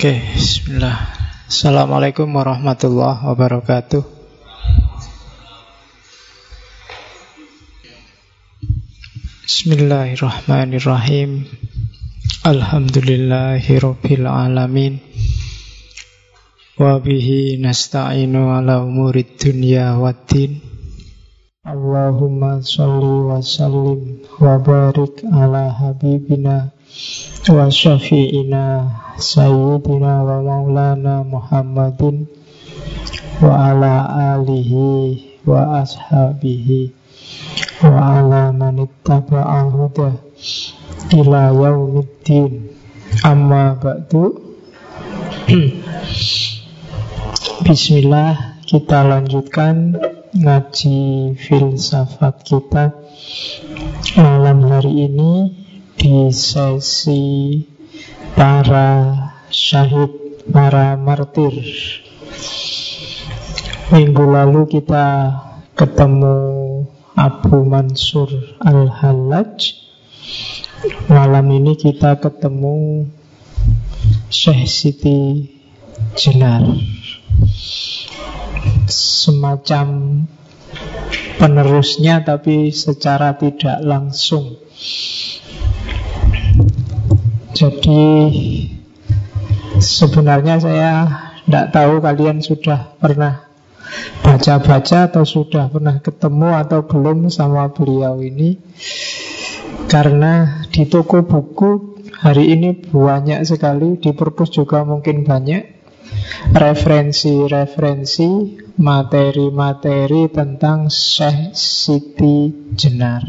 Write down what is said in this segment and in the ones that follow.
Oke, bismillah. Assalamualaikum warahmatullahi wabarakatuh. Bismillahirrahmanirrahim. Alhamdulillahirabbil alamin. Wa bihi nasta'inu ala umurid dunya waddin. Allahumma salli wa sallim wa barik ala habibina wa syafi'ina sayyidina wa maulana Muhammadin wa ala alihi wa ashabihi wa ala man ittaba'ahuda ila yaumiddin amma ba'du Bismillah kita lanjutkan ngaji filsafat kita malam hari ini di sesi para syahid, para martir. Minggu lalu kita ketemu Abu Mansur Al-Hallaj. Malam ini kita ketemu Syekh Siti Jenar. Semacam penerusnya tapi secara tidak langsung jadi sebenarnya saya tidak tahu kalian sudah pernah baca-baca atau sudah pernah ketemu atau belum sama beliau ini. Karena di toko buku hari ini banyak sekali, di perpus juga mungkin banyak referensi-referensi materi-materi tentang Syekh Siti Jenar.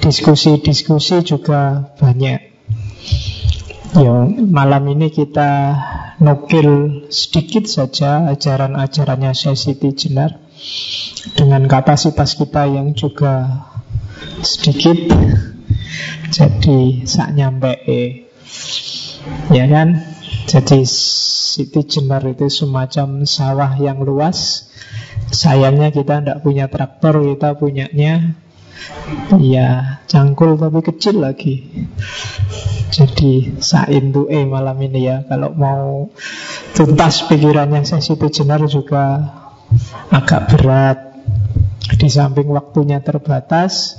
Diskusi-diskusi juga banyak. Ya, malam ini kita nukil sedikit saja ajaran-ajarannya Syekh Siti Jenar dengan kapasitas kita yang juga sedikit jadi sak nyampe eh. ya kan jadi Siti Jenar itu semacam sawah yang luas. Sayangnya kita tidak punya traktor kita punyanya ya cangkul tapi kecil lagi. Jadi sain tuh eh malam ini ya Kalau mau tuntas pikirannya saya situ jenar juga agak berat. Di samping waktunya terbatas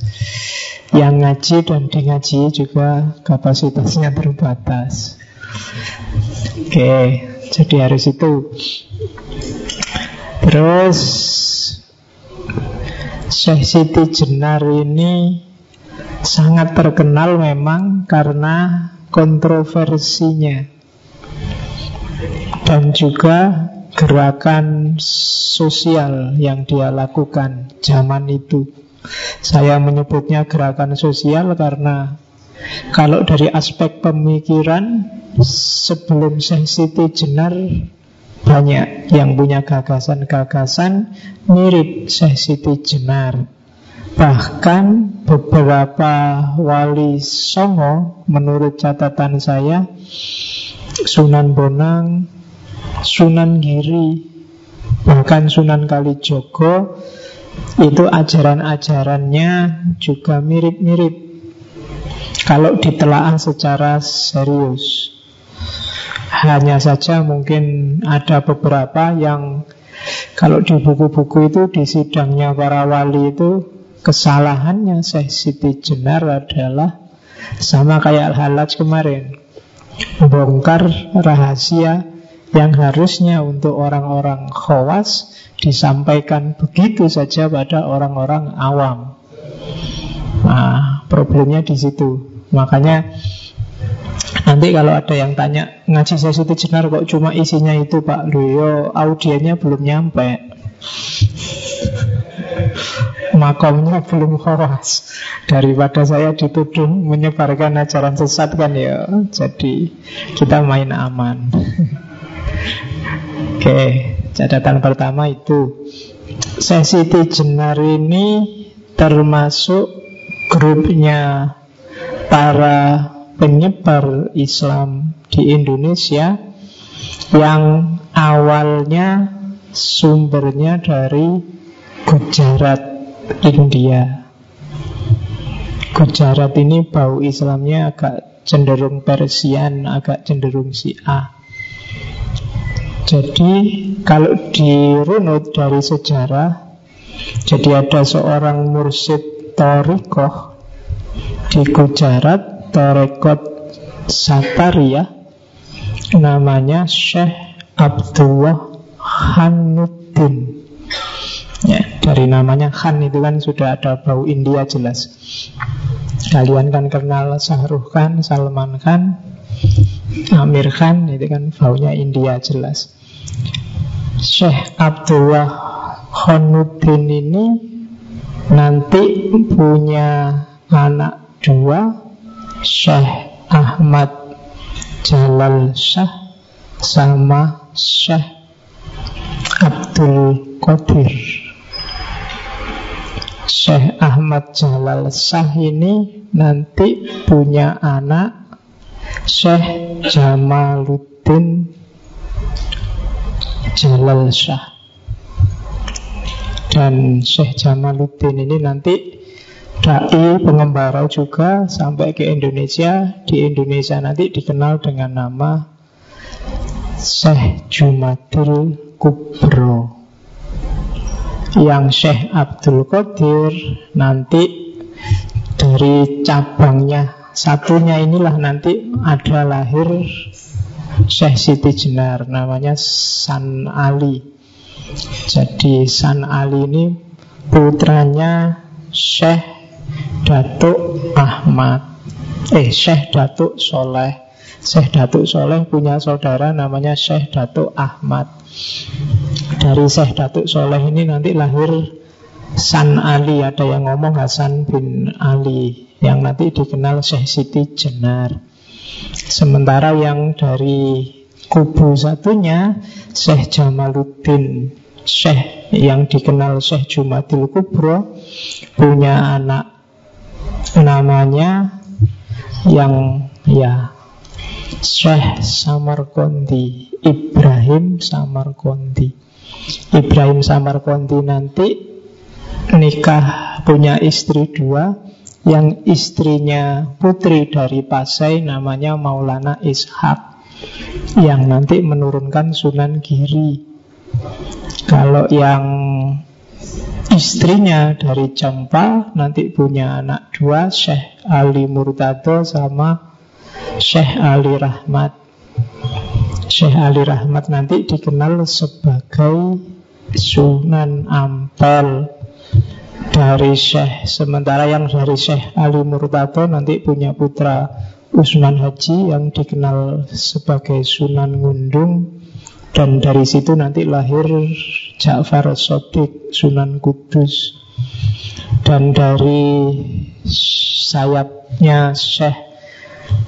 Yang ngaji dan di ngaji juga kapasitasnya terbatas Oke, jadi harus itu Terus Syekh Siti Jenar ini sangat terkenal memang karena kontroversinya dan juga gerakan sosial yang dia lakukan zaman itu. Saya menyebutnya gerakan sosial karena kalau dari aspek pemikiran sebelum Siti Jenar banyak yang punya gagasan-gagasan mirip Siti Jenar. Bahkan beberapa wali songo menurut catatan saya Sunan Bonang, Sunan Giri, bahkan Sunan Kalijogo itu ajaran-ajarannya juga mirip-mirip kalau ditelaah secara serius. Hanya saja mungkin ada beberapa yang kalau di buku-buku itu di sidangnya para wali itu Kesalahannya Syekh Siti Jenar adalah sama kayak Al-Halaj kemarin. Bongkar rahasia yang harusnya untuk orang-orang khawas disampaikan begitu saja pada orang-orang awam. Nah, problemnya di situ. Makanya Nanti kalau ada yang tanya ngaji Siti Jenar kok cuma isinya itu Pak? Luyo audiennya belum nyampe. Makomnya belum khawas daripada saya dituduh menyebarkan ajaran sesat kan ya jadi kita main aman. Oke catatan pertama itu. Sesiti Jenar ini termasuk grupnya para penyebar Islam di Indonesia yang awalnya sumbernya dari Gujarat India Gujarat ini bau Islamnya agak cenderung Persian, agak cenderung A. Jadi kalau dirunut dari sejarah Jadi ada seorang mursid Torikoh Di Gujarat Torekot Sataria Namanya Syekh Abdullah Hanuddin Ya, dari namanya Khan itu kan sudah ada bau India jelas. Kalian kan kenal Sahruh Khan, Salman Khan, Amir Khan, itu kan baunya India jelas. Syekh Abdullah Khonuddin ini nanti punya anak dua Syekh Ahmad Jalal Shah sama Syekh Abdul Qadir. Syekh Ahmad Jalal Shah ini nanti punya anak Syekh Jamaluddin Jalal Shah dan Syekh Jamaluddin ini nanti dai pengembara juga sampai ke Indonesia. Di Indonesia nanti dikenal dengan nama Syekh Jumadil Kubro. Yang Syekh Abdul Qadir nanti dari cabangnya. Satunya inilah nanti ada lahir Syekh Siti Jenar namanya San Ali. Jadi San Ali ini putranya Syekh Datuk Ahmad. Eh Syekh Datuk Soleh. Syekh Datuk Soleh punya saudara namanya Syekh Datuk Ahmad. Dari Syekh Datuk Soleh ini nanti lahir San Ali Ada yang ngomong Hasan bin Ali Yang nanti dikenal Syekh Siti Jenar Sementara yang dari kubu satunya Syekh Jamaluddin Syekh yang dikenal Syekh Jumadil Kubro punya anak namanya yang ya Syekh Samarkondi Ibrahim Samarkondi Ibrahim Samarkondi nanti nikah punya istri dua yang istrinya putri dari Pasai namanya Maulana Ishak yang nanti menurunkan Sunan Giri. Kalau yang istrinya dari Jampa nanti punya anak dua Syekh Ali Murtado sama Syekh Ali Rahmat. Syekh Ali Rahmat nanti dikenal sebagai Sunan Ampel dari Syekh sementara yang dari Syekh Ali Murtado nanti punya putra Usman Haji yang dikenal sebagai Sunan Ngundung dan dari situ nanti lahir Ja'far Sodik Sunan Kudus dan dari sayapnya Syekh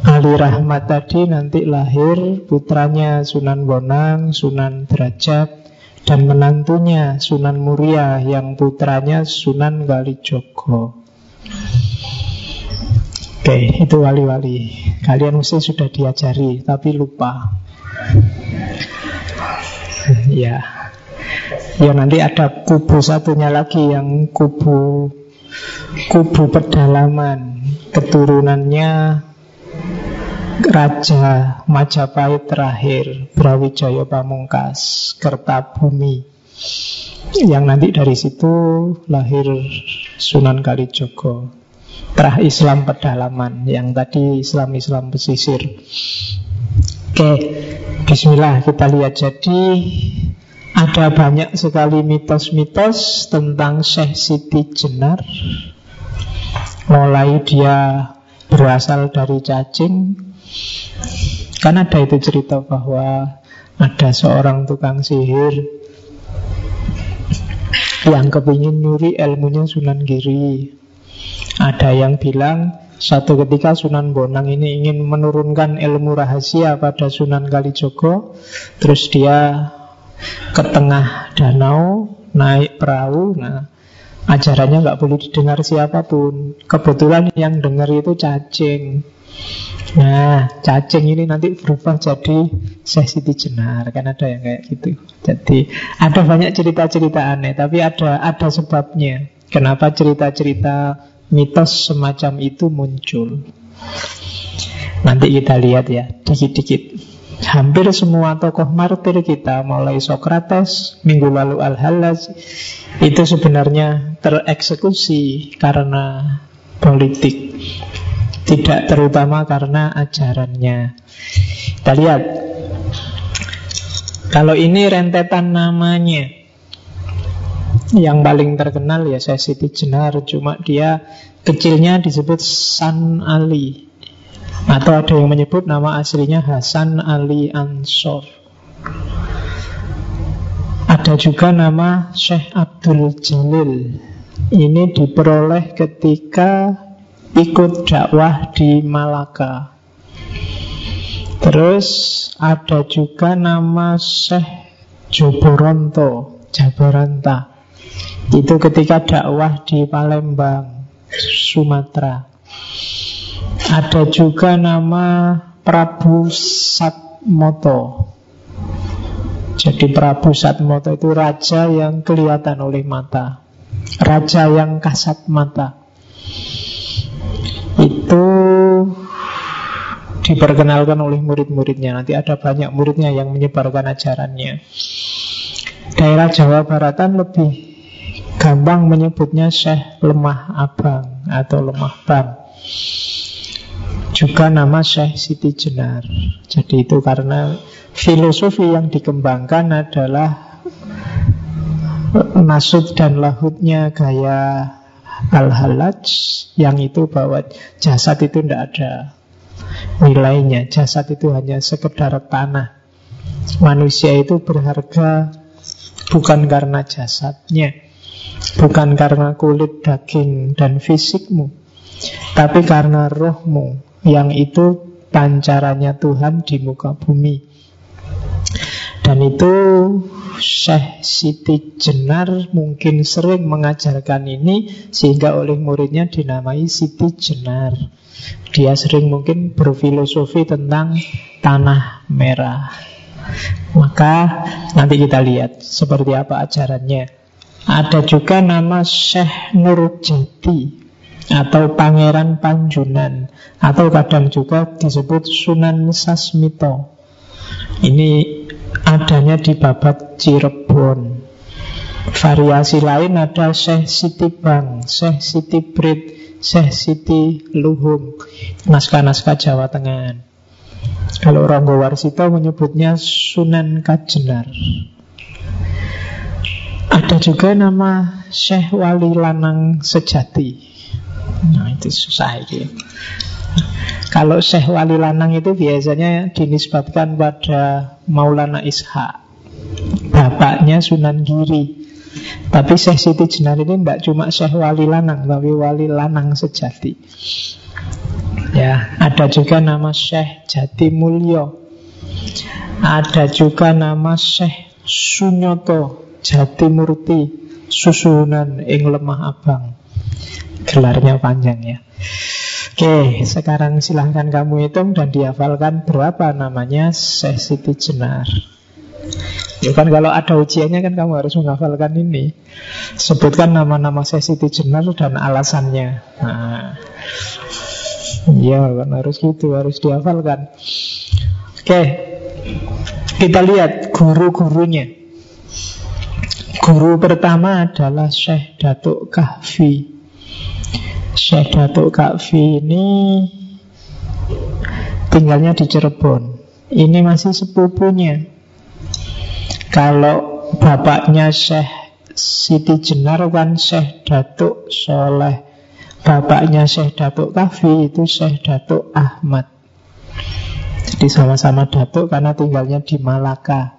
Ali Rahmat tadi nanti lahir putranya Sunan Bonang, Sunan Derajat, dan menantunya Sunan Muria yang putranya Sunan Kalijogo. Oke, itu wali-wali. Kalian mesti sudah diajari, tapi lupa. ya. Ya nanti ada kubu satunya lagi yang kubu kubu pedalaman. Keturunannya Raja Majapahit terakhir Brawijaya Pamungkas Kertabumi. Yang nanti dari situ lahir Sunan Kalijogo. Terah Islam pedalaman yang tadi Islam-Islam pesisir. Oke, Bismillah kita lihat Jadi ada banyak sekali mitos-mitos tentang Syekh Siti Jenar Mulai dia berasal dari cacing Kan ada itu cerita bahwa ada seorang tukang sihir yang kepingin nyuri ilmunya Sunan Giri. Ada yang bilang satu ketika Sunan Bonang ini ingin menurunkan ilmu rahasia pada Sunan Kalijogo, terus dia ke tengah danau naik perahu. Nah, ajarannya nggak boleh didengar siapa pun. Kebetulan yang dengar itu cacing. Nah, cacing ini nanti berubah jadi Siti Jenar kan ada yang kayak gitu. Jadi ada banyak cerita-cerita aneh, tapi ada ada sebabnya. Kenapa cerita-cerita mitos semacam itu muncul? Nanti kita lihat ya, dikit-dikit. Hampir semua tokoh martir kita, mulai Socrates, minggu lalu Al-Hallaj, itu sebenarnya tereksekusi karena politik. Tidak terutama karena ajarannya. Kita lihat. Kalau ini rentetan namanya, yang paling terkenal ya saya Siti Jenar Cuma dia kecilnya disebut San Ali atau ada yang menyebut nama aslinya Hasan Ali Ansor. Ada juga nama Syekh Abdul Jalil. Ini diperoleh ketika ikut dakwah di Malaka. Terus ada juga nama Syekh Joboronto, Jabaranta. Itu ketika dakwah di Palembang, Sumatera. Ada juga nama Prabu Satmoto. Jadi Prabu Satmoto itu raja yang kelihatan oleh mata. Raja yang kasat mata. Itu diperkenalkan oleh murid-muridnya. Nanti ada banyak muridnya yang menyebarkan ajarannya. Daerah Jawa Baratan lebih gampang menyebutnya Syekh Lemah Abang atau Lemah Bang juga nama Syekh Siti Jenar. Jadi itu karena filosofi yang dikembangkan adalah nasud dan lahutnya gaya Al-Halaj yang itu bahwa jasad itu tidak ada nilainya. Jasad itu hanya sekedar tanah. Manusia itu berharga bukan karena jasadnya, bukan karena kulit, daging, dan fisikmu, tapi karena rohmu, yang itu pancarannya Tuhan di muka bumi. Dan itu Syekh Siti Jenar mungkin sering mengajarkan ini sehingga oleh muridnya dinamai Siti Jenar. Dia sering mungkin berfilosofi tentang tanah merah. Maka nanti kita lihat seperti apa ajarannya. Ada juga nama Syekh Nurjati atau Pangeran Panjunan atau kadang juga disebut Sunan Sasmito. Ini adanya di babat Cirebon. Variasi lain ada Syekh Siti Bang, Syekh Siti Brit, Syekh Siti Luhung, naskah-naskah Jawa Tengah. Kalau Ronggo Warsito menyebutnya Sunan Kajenar. Ada juga nama Syekh Wali Lanang Sejati Nah itu susah itu Kalau Syekh Wali Lanang itu biasanya dinisbatkan pada Maulana Ishak. Bapaknya Sunan Giri. Tapi Syekh Siti Jenar ini tidak cuma Syekh Wali Lanang Tapi Wali Lanang sejati. Ya, ada juga nama Syekh Jati Mulyo Ada juga nama Syekh Sunyoto Jati Murti Susunan ing lemah abang Gelarnya panjang ya Oke, sekarang silahkan kamu hitung dan dihafalkan berapa namanya Siti Jenar. Ya kan kalau ada ujiannya kan kamu harus menghafalkan ini. Sebutkan nama-nama Siti Jenar dan alasannya. Nah, ya kan harus gitu, harus dihafalkan. Oke, kita lihat guru-gurunya. Guru pertama adalah Syekh Datuk Kahfi Syekh Datuk Kakfi ini tinggalnya di Cirebon. Ini masih sepupunya. Kalau bapaknya Syekh Siti Jenar kan Syekh Datuk Soleh. Bapaknya Syekh Datuk Kafi itu Syekh Datuk Ahmad. Jadi sama-sama Datuk karena tinggalnya di Malaka.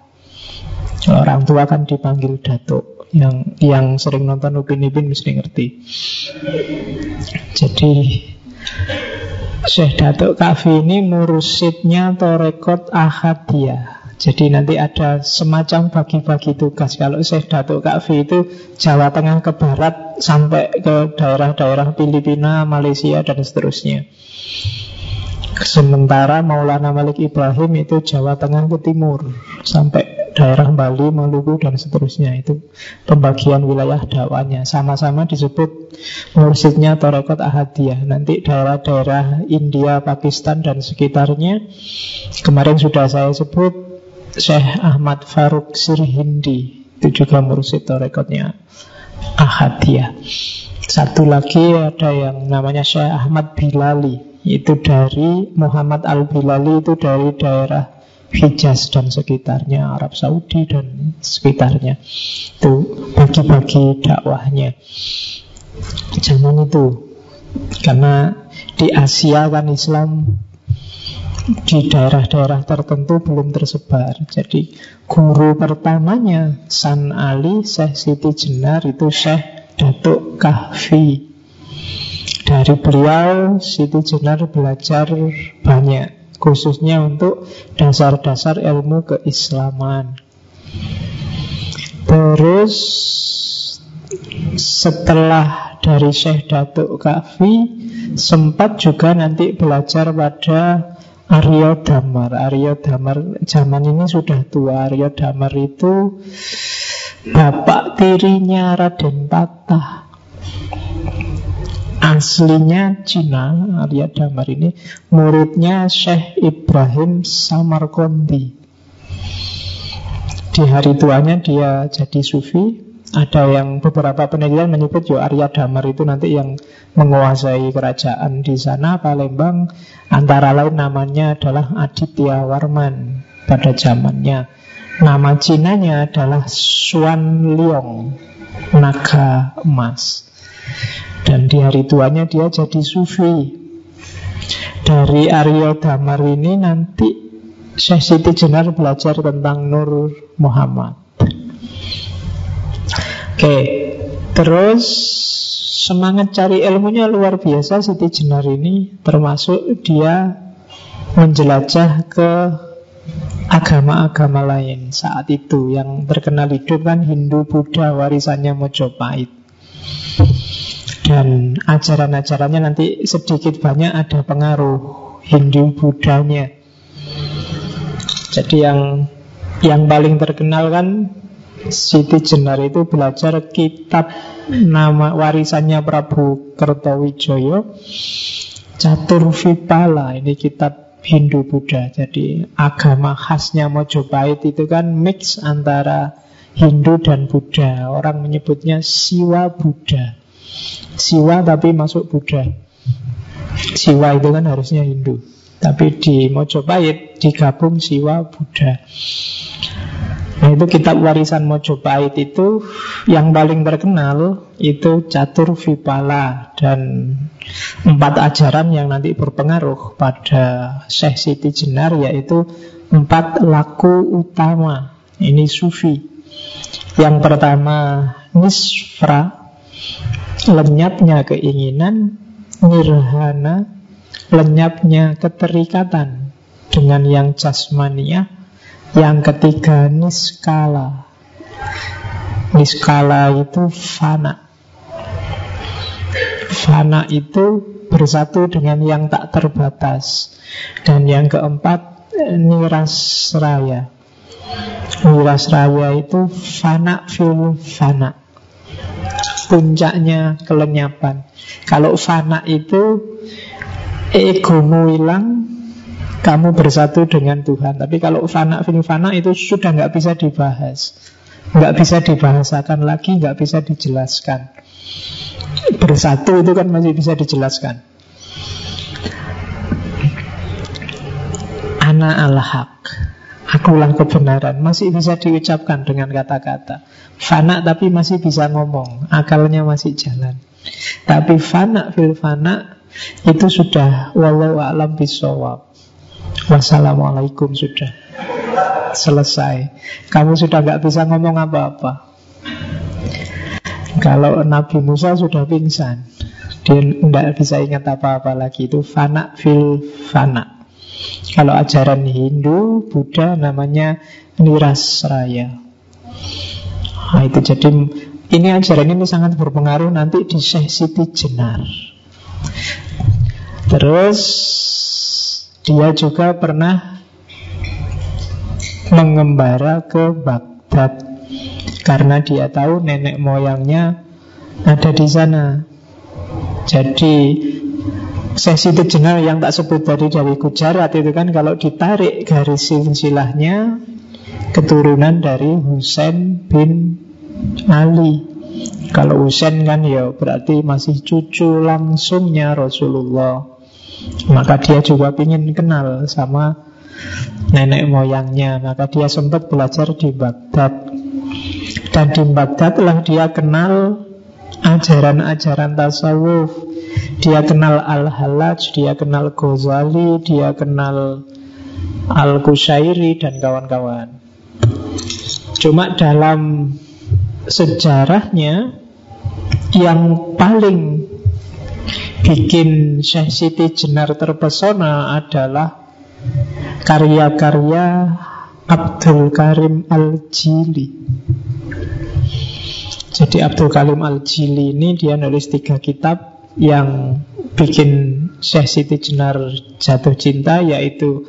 Orang tua kan dipanggil Datuk. Yang yang sering nonton Upin Ipin mesti ngerti. Jadi Syekh Datuk Kafi ini mursidnya Torekot Ahadiyah. Jadi nanti ada semacam bagi-bagi tugas. Kalau Syekh Datuk Kafi itu Jawa Tengah ke Barat sampai ke daerah-daerah Filipina, Malaysia dan seterusnya. Sementara Maulana Malik Ibrahim itu Jawa Tengah ke timur sampai daerah Bali, Maluku dan seterusnya. Itu pembagian wilayah dakwanya. Sama-sama disebut mursidnya Torekot Ahadiyah. Nanti daerah-daerah India, Pakistan dan sekitarnya. Kemarin sudah saya sebut Syekh Ahmad Faruk Sirhindi. Itu juga mursid Torekotnya Ahadiyah. Satu lagi ada yang namanya Syekh Ahmad Bilali itu dari Muhammad Al-Bilali itu dari daerah Hijaz dan sekitarnya, Arab Saudi dan sekitarnya. Itu bagi-bagi dakwahnya. Zaman itu. Karena di Asia kan Islam di daerah-daerah tertentu belum tersebar. Jadi guru pertamanya San Ali, Syekh Siti Jenar itu Syekh Datuk Kahfi. Dari beliau Siti Jenar belajar banyak khususnya untuk dasar-dasar ilmu keislaman. Terus setelah dari Syekh Datuk Kafi sempat juga nanti belajar pada Aryo Damar. Aryo Damar zaman ini sudah tua. Aryo Damar itu bapak tirinya Raden Patah. Aslinya Cina, Arya Damar ini muridnya Syekh Ibrahim Samarkondi. Di hari tuanya dia jadi sufi. Ada yang beberapa penelitian menyebut yo Arya Damar itu nanti yang menguasai kerajaan di sana Palembang. Antara lain namanya adalah Aditya Warman pada zamannya. Nama Cinanya adalah Suan Liong, naga emas. Dan di hari tuanya dia jadi sufi. Dari Aryo Damar ini nanti Syekh Siti Jenar belajar tentang Nur Muhammad. Oke Terus semangat cari ilmunya luar biasa. Siti Jenar ini Termasuk dia menjelajah ke agama-agama lain. Saat itu yang terkenal hidup kan Hindu Buddha warisannya Mojopahit dan ajaran-ajarannya nanti sedikit banyak ada pengaruh Hindu Budanya. Jadi yang yang paling terkenal kan Siti Jenar itu belajar kitab nama warisannya Prabu Kertawijaya Catur Vipala. Ini kitab Hindu Buddha. Jadi agama khasnya Mojopahit itu kan mix antara Hindu dan Buddha. Orang menyebutnya Siwa Buddha Siwa tapi masuk Buddha Siwa itu kan harusnya Hindu Tapi di Mojopahit digabung Siwa Buddha Nah itu kitab warisan Mojopahit itu yang paling terkenal itu Catur Vipala dan empat ajaran yang nanti berpengaruh pada Syekh Siti Jenar yaitu empat laku utama. Ini sufi. Yang pertama Nisfra lenyapnya keinginan, nirhana, lenyapnya keterikatan dengan yang jasmania. Yang ketiga niskala. Niskala itu fana. Fana itu bersatu dengan yang tak terbatas. Dan yang keempat nirasraya. Nirasraya itu fana fil fana puncaknya kelenyapan. Kalau fana itu egomu hilang, kamu bersatu dengan Tuhan. Tapi kalau fana fil fana itu sudah nggak bisa dibahas, nggak bisa dibahasakan lagi, nggak bisa dijelaskan. Bersatu itu kan masih bisa dijelaskan. Ana al-haq Akulah kebenaran Masih bisa diucapkan dengan kata-kata Fana tapi masih bisa ngomong Akalnya masih jalan. Tapi fana fil fana Itu sudah Wallahu a'lam bisawab Wassalamualaikum sudah Selesai. Kamu sudah gak bisa ngomong apa-apa. Kalau Nabi Musa sudah pingsan Dia tidak bisa ingat apa-apa lagi. Itu fana fil fana. Kalau ajaran Hindu, Buddha namanya Nirasraya. Nah, itu jadi ini ajaran ini sangat berpengaruh nanti di Syekh Siti Jenar. Terus dia juga pernah mengembara ke Baghdad karena dia tahu nenek moyangnya ada di sana. Jadi sesi jenar yang tak sebut tadi dari Gujarat itu kan kalau ditarik garis silsilahnya keturunan dari Husain bin Ali. Kalau Husain kan ya berarti masih cucu langsungnya Rasulullah. Maka dia juga ingin kenal sama nenek moyangnya. Maka dia sempat belajar di Baghdad. Dan di Baghdad lah dia kenal ajaran-ajaran tasawuf. Dia kenal Al-Halaj, dia kenal Ghazali, dia kenal Al-Kushairi dan kawan-kawan. Cuma dalam sejarahnya yang paling bikin Syekh Siti Jenar terpesona adalah karya-karya Abdul Karim Al-Jili. Jadi Abdul Karim Al-Jili ini dia nulis tiga kitab yang bikin Syekh Siti Jenar jatuh cinta yaitu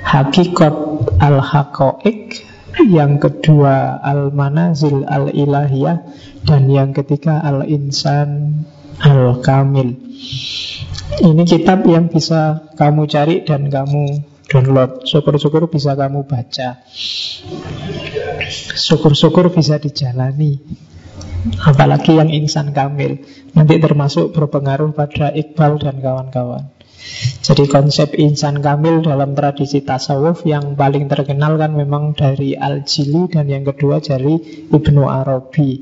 Hakikat Al-Haqa'iq yang kedua Al-Manazil Al-Ilahiyah. Dan yang ketiga Al-Insan Al-Kamil. Ini kitab yang bisa kamu cari dan kamu download. Syukur-syukur bisa kamu baca. Syukur-syukur bisa dijalani. Apalagi yang insan kamil. Nanti termasuk berpengaruh pada Iqbal dan kawan-kawan jadi konsep insan kamil dalam tradisi tasawuf yang paling terkenal kan memang dari Al-Jili dan yang kedua dari Ibnu Arabi.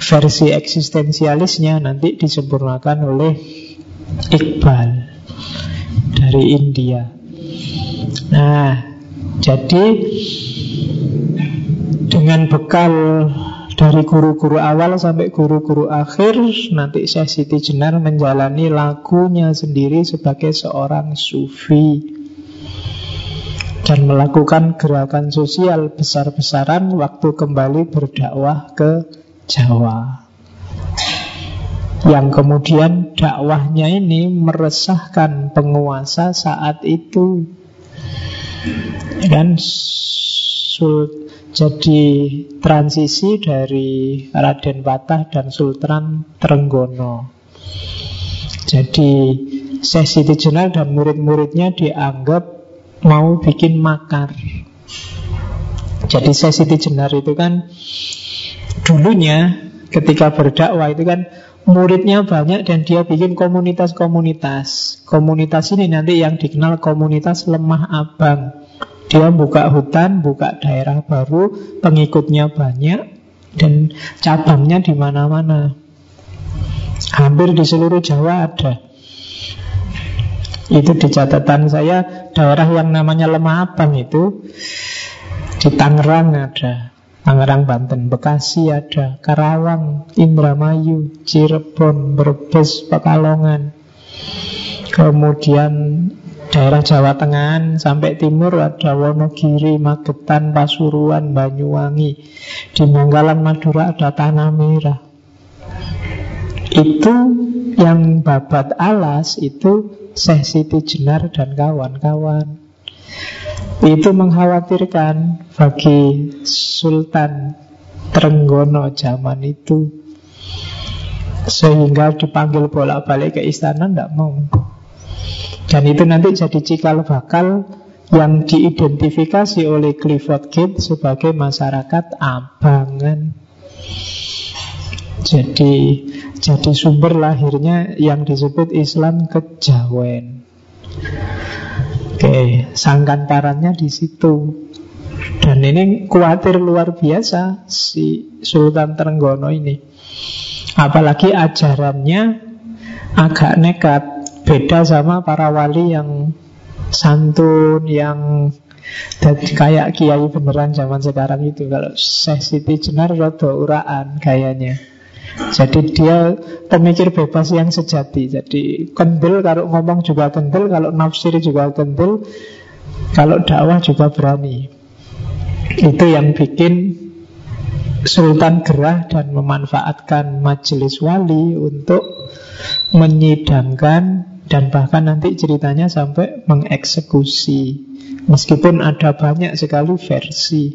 Versi eksistensialisnya nanti disempurnakan oleh Iqbal dari India. Nah, jadi dengan bekal dari guru-guru awal sampai guru-guru akhir Nanti Syekh Siti Jenar menjalani lagunya sendiri sebagai seorang sufi Dan melakukan gerakan sosial besar-besaran Waktu kembali berdakwah ke Jawa. Yang kemudian dakwahnya ini meresahkan penguasa saat itu. Dan jadi transisi dari Raden Patah dan Sultan Trenggono. Jadi Sesi Tijenal dan murid-muridnya dianggap mau bikin makar. Jadi Sesi Tijenar itu kan dulunya ketika berdakwah itu kan muridnya banyak dan dia bikin komunitas-komunitas. Komunitas ini nanti yang dikenal komunitas lemah abang. Dia buka hutan, buka daerah baru, pengikutnya banyak, dan cabangnya di mana-mana. Hampir di seluruh Jawa ada. Itu di catatan saya, daerah yang namanya Lemah Abang itu di Tangerang ada, Tangerang Banten, Bekasi ada, Karawang, Indramayu, Cirebon, Brebes, Pekalongan. Kemudian daerah Jawa Tengah sampai timur ada Wonogiri, Magetan, Pasuruan, Banyuwangi. Di Manggalan Madura ada Tanah Merah. Itu yang babat alas itu Syekh Siti Jenar dan kawan-kawan. Itu mengkhawatirkan bagi Sultan Trenggono zaman itu. Sehingga dipanggil bolak-balik ke istana tidak mau. Dan itu nanti jadi cikal bakal yang diidentifikasi oleh Clifford Gate sebagai masyarakat abangan. Jadi jadi sumber lahirnya yang disebut Islam kejawen. Oke, sangkan parannya di situ. Dan ini khawatir luar biasa si Sultan Trenggono ini. Apalagi ajarannya agak nekat Beda sama para wali yang santun, yang dan kayak kiai beneran zaman sekarang itu. Kalau Syekh Siti Jenar rada uraan kayaknya. Jadi dia pemikir bebas yang sejati. Jadi kendel kalau ngomong juga kendel Kalau nafsir juga kendel Kalau dakwah juga berani. Itu yang bikin Sultan gerah dan memanfaatkan majelis wali Untuk menyidangkan dan bahkan nanti ceritanya sampai mengeksekusi. Meskipun ada banyak sekali versi.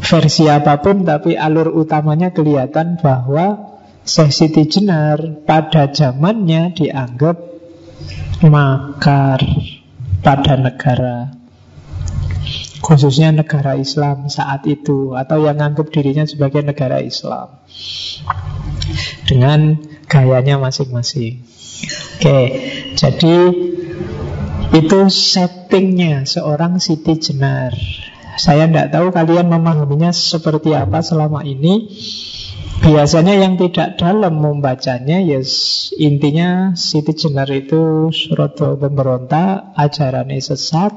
Versi apa pun tapi alur utamanya kelihatan bahwa Syekh Siti Jenar pada zamannya dianggap makar pada negara. Khususnya negara Islam saat itu atau yang anggap dirinya sebagai negara Islam. Dengan gayanya masing-masing. Oke, jadi itu settingnya seorang Siti Jenar. Saya tidak tahu kalian memahaminya seperti apa selama ini. Biasanya yang tidak dalam membacanya yes, Intinya Siti Jenar itu Suroto pemberontak Ajarannya sesat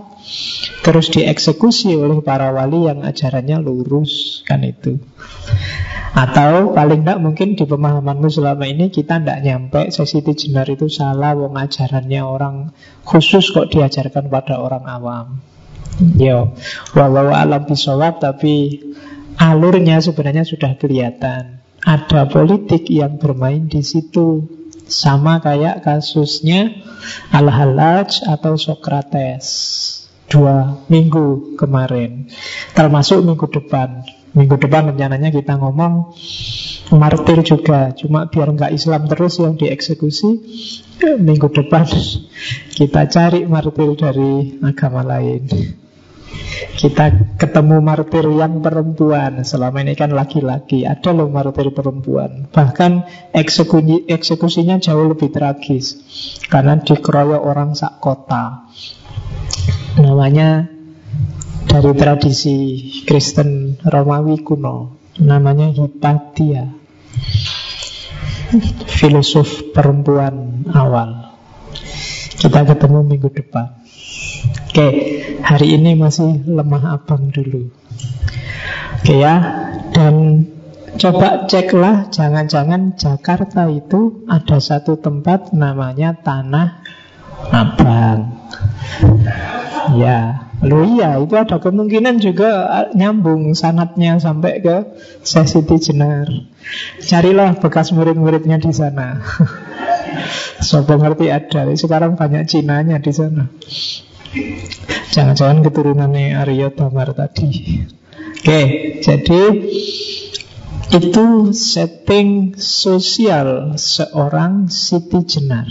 Terus dieksekusi oleh para wali Yang ajarannya lurus Kan itu atau paling tidak mungkin di pemahamanmu selama ini kita tidak nyampe Siti Jenar itu salah Wong ajarannya orang khusus kok diajarkan pada orang awam. Yo, walau alam bisawab tapi alurnya sebenarnya sudah kelihatan. Ada politik yang bermain di situ. Sama kayak kasusnya Al-Halaj atau Sokrates Dua minggu kemarin. Termasuk minggu depan Minggu depan rencananya kita ngomong Martir juga. Cuma biar nggak Islam terus yang dieksekusi Minggu depan Kita cari martir dari agama lain. Kita ketemu martir yang perempuan. Selama ini kan laki-laki Ada loh martir perempuan. Bahkan eksekusi, eksekusinya jauh lebih tragis Karena dikeroyok orang sak kota. Namanya dari tradisi Kristen Romawi kuno Namanya Hipatia Filosof perempuan awal Kita ketemu minggu depan Oke, hari ini masih lemah abang dulu. Oke ya, dan coba ceklah jangan-jangan Jakarta itu ada satu tempat namanya Tanah Abang. Ya, lo iya itu ada kemungkinan juga nyambung sanatnya sampai ke Sesiti Jenar. Carilah bekas murid-muridnya di sana. Sopo ngerti ada, sekarang banyak Cinanya di sana. Jangan-jangan keturunannya Arya Damar tadi. Oke, jadi itu setting sosial seorang Siti Jenar.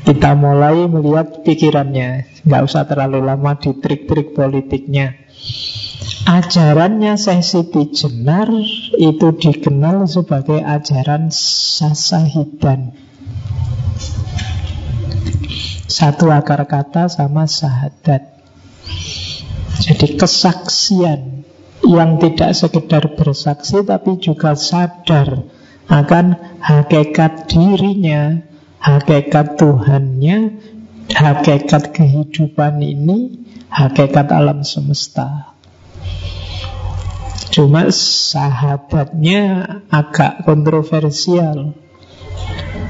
Kita mulai melihat pikirannya, nggak usah terlalu lama di trik-trik politiknya. Ajarannya Syekh Siti Jenar itu dikenal sebagai ajaran sasahidan. Satu akar kata sama sahadat Jadi kesaksian Yang tidak sekedar bersaksi Tapi juga sadar Akan hakikat dirinya Hakikat Tuhannya Hakikat kehidupan ini Hakikat alam semesta Cuma sahabatnya agak kontroversial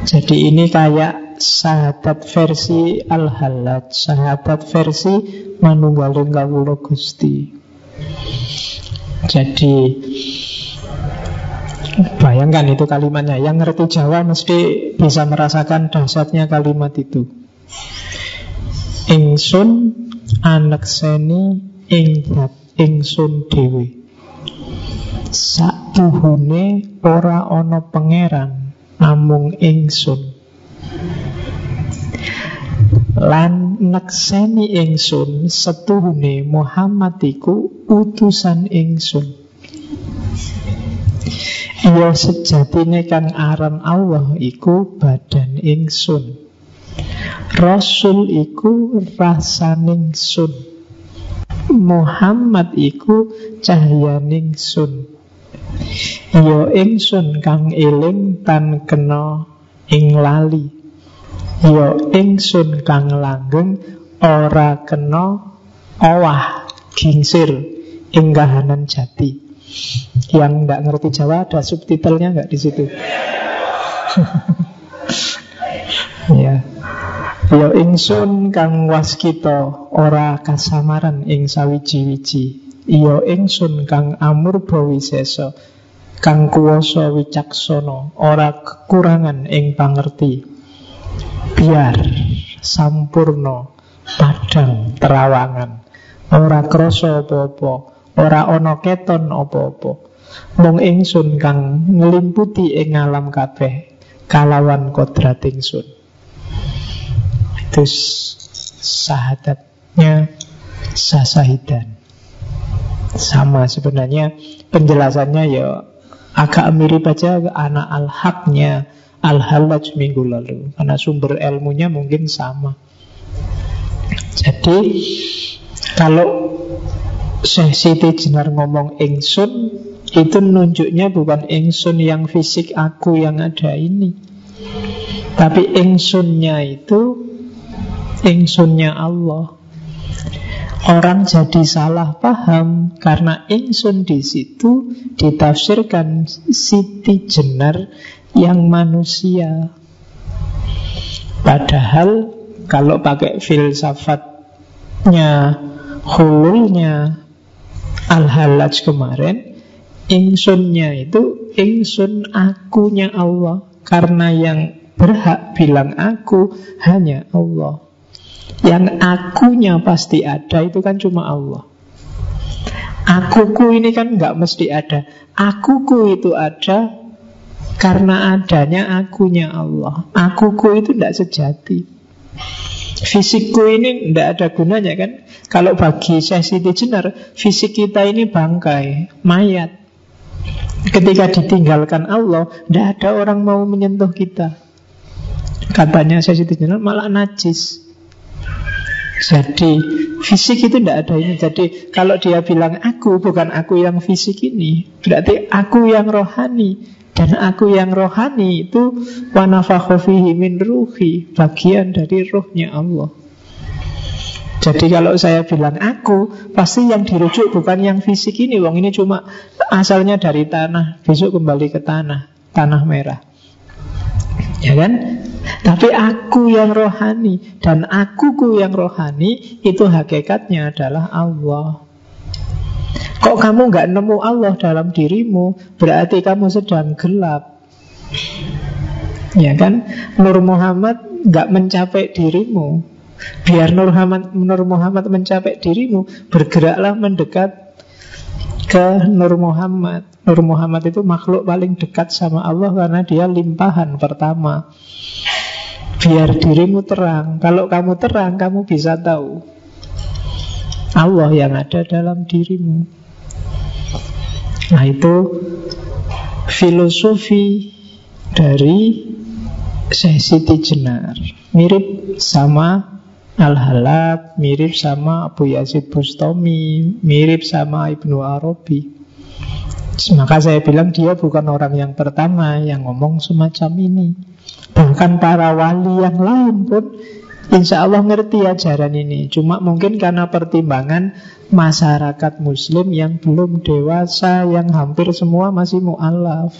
Jadi ini kayak sahabat versi Al-Halad, sahabat versi Manunggaling Kawula Gusti. Jadi bayangkan itu kalimatnya. Yang ngerti Jawa mesti bisa merasakan dahsyatnya kalimat itu. Ingsun anak seni ing ingsun dewi. Sak tuhune ora ono pangeran namung ingsun lan nekseni ingsun setuhune Muhammad iku utusan ingsun Iya sejatine kang aran Allah iku badan ingsun. Rasul iku rasaning sun Muhammad iku cahyaning sun Iya ingsun kang eling tan kena ing lali. Ya ingsun kang langgeng ora kena owah gingsir ing kahanan jati. Yang nggak ngerti Jawa ada subtitlenya nggak di situ? ya. Ya ingsun kang waskita ora kasamaran ing sawiji-wiji. Ya ingsun kang amur bawisesa kang kuwasa wicaksana ora kekurangan ing pangerti biar sampurno padang, terawangan. Ora kroso apa-apa, ora ono keton apa-apa. Mung ingsun kang ngelimputi ing alam kabeh kalawan kodrat ingsun. Itu sahadatnya sasahidan. Sama sebenarnya penjelasannya ya agak mirip aja anak al-haknya al-halaj minggu lalu karena sumber ilmunya mungkin sama. Jadi kalau Syekh Siti Jenar ngomong ingsun itu nunjuknya bukan ingsun yang fisik aku yang ada ini. Tapi ingsunnya itu ingsunnya Allah. Orang jadi salah paham karena ingsun di situ ditafsirkan Siti Jenar yang manusia. Padahal kalau pakai filsafatnya hululnya Al-Halaj kemarin Ingsunnya itu Ingsun akunya Allah Karena yang berhak bilang aku Hanya Allah yang akunya pasti ada itu kan cuma Allah. Akuku ini kan nggak mesti ada. Akuku itu ada karena adanya akunya Allah. Akuku itu tidak sejati. Fisikku ini tidak ada gunanya kan. Kalau bagi saya Siti Jenar, fisik kita ini bangkai, mayat. Ketika ditinggalkan Allah, tidak ada orang mau menyentuh kita. Katanya saya Siti Jenar malah najis. Jadi fisik itu tidak ada ini. Jadi kalau dia bilang aku bukan aku yang fisik ini, berarti aku yang rohani. Dan aku yang rohani itu wanafakhofihi min ruhi, bagian dari rohnya Allah. Jadi kalau saya bilang aku, pasti yang dirujuk bukan yang fisik ini. Wong ini cuma asalnya dari tanah, besok kembali ke tanah, tanah merah. Ya kan? Tapi aku yang rohani dan akuku yang rohani itu hakikatnya adalah Allah. Kok kamu nggak nemu Allah dalam dirimu, berarti kamu sedang gelap. Ya kan? Nur Muhammad nggak mencapai dirimu. Biar Nur Muhammad, Nur Muhammad mencapai dirimu, bergeraklah mendekat ke Nur Muhammad. Nur Muhammad itu makhluk paling dekat sama Allah karena dia limpahan pertama. Biar dirimu terang. Kalau kamu terang, kamu bisa tahu Allah yang ada dalam dirimu. Nah itu filosofi dari Siti Jenar. Mirip sama Al-Halab, mirip sama Abu Yazid Bustami, mirip sama Ibnu Arabi. Maka saya bilang dia bukan orang yang pertama yang ngomong semacam ini. Bahkan para wali yang lain pun Insya Allah ngerti ajaran ini. Cuma mungkin karena pertimbangan Masyarakat muslim yang belum dewasa Yang hampir semua masih mu'alaf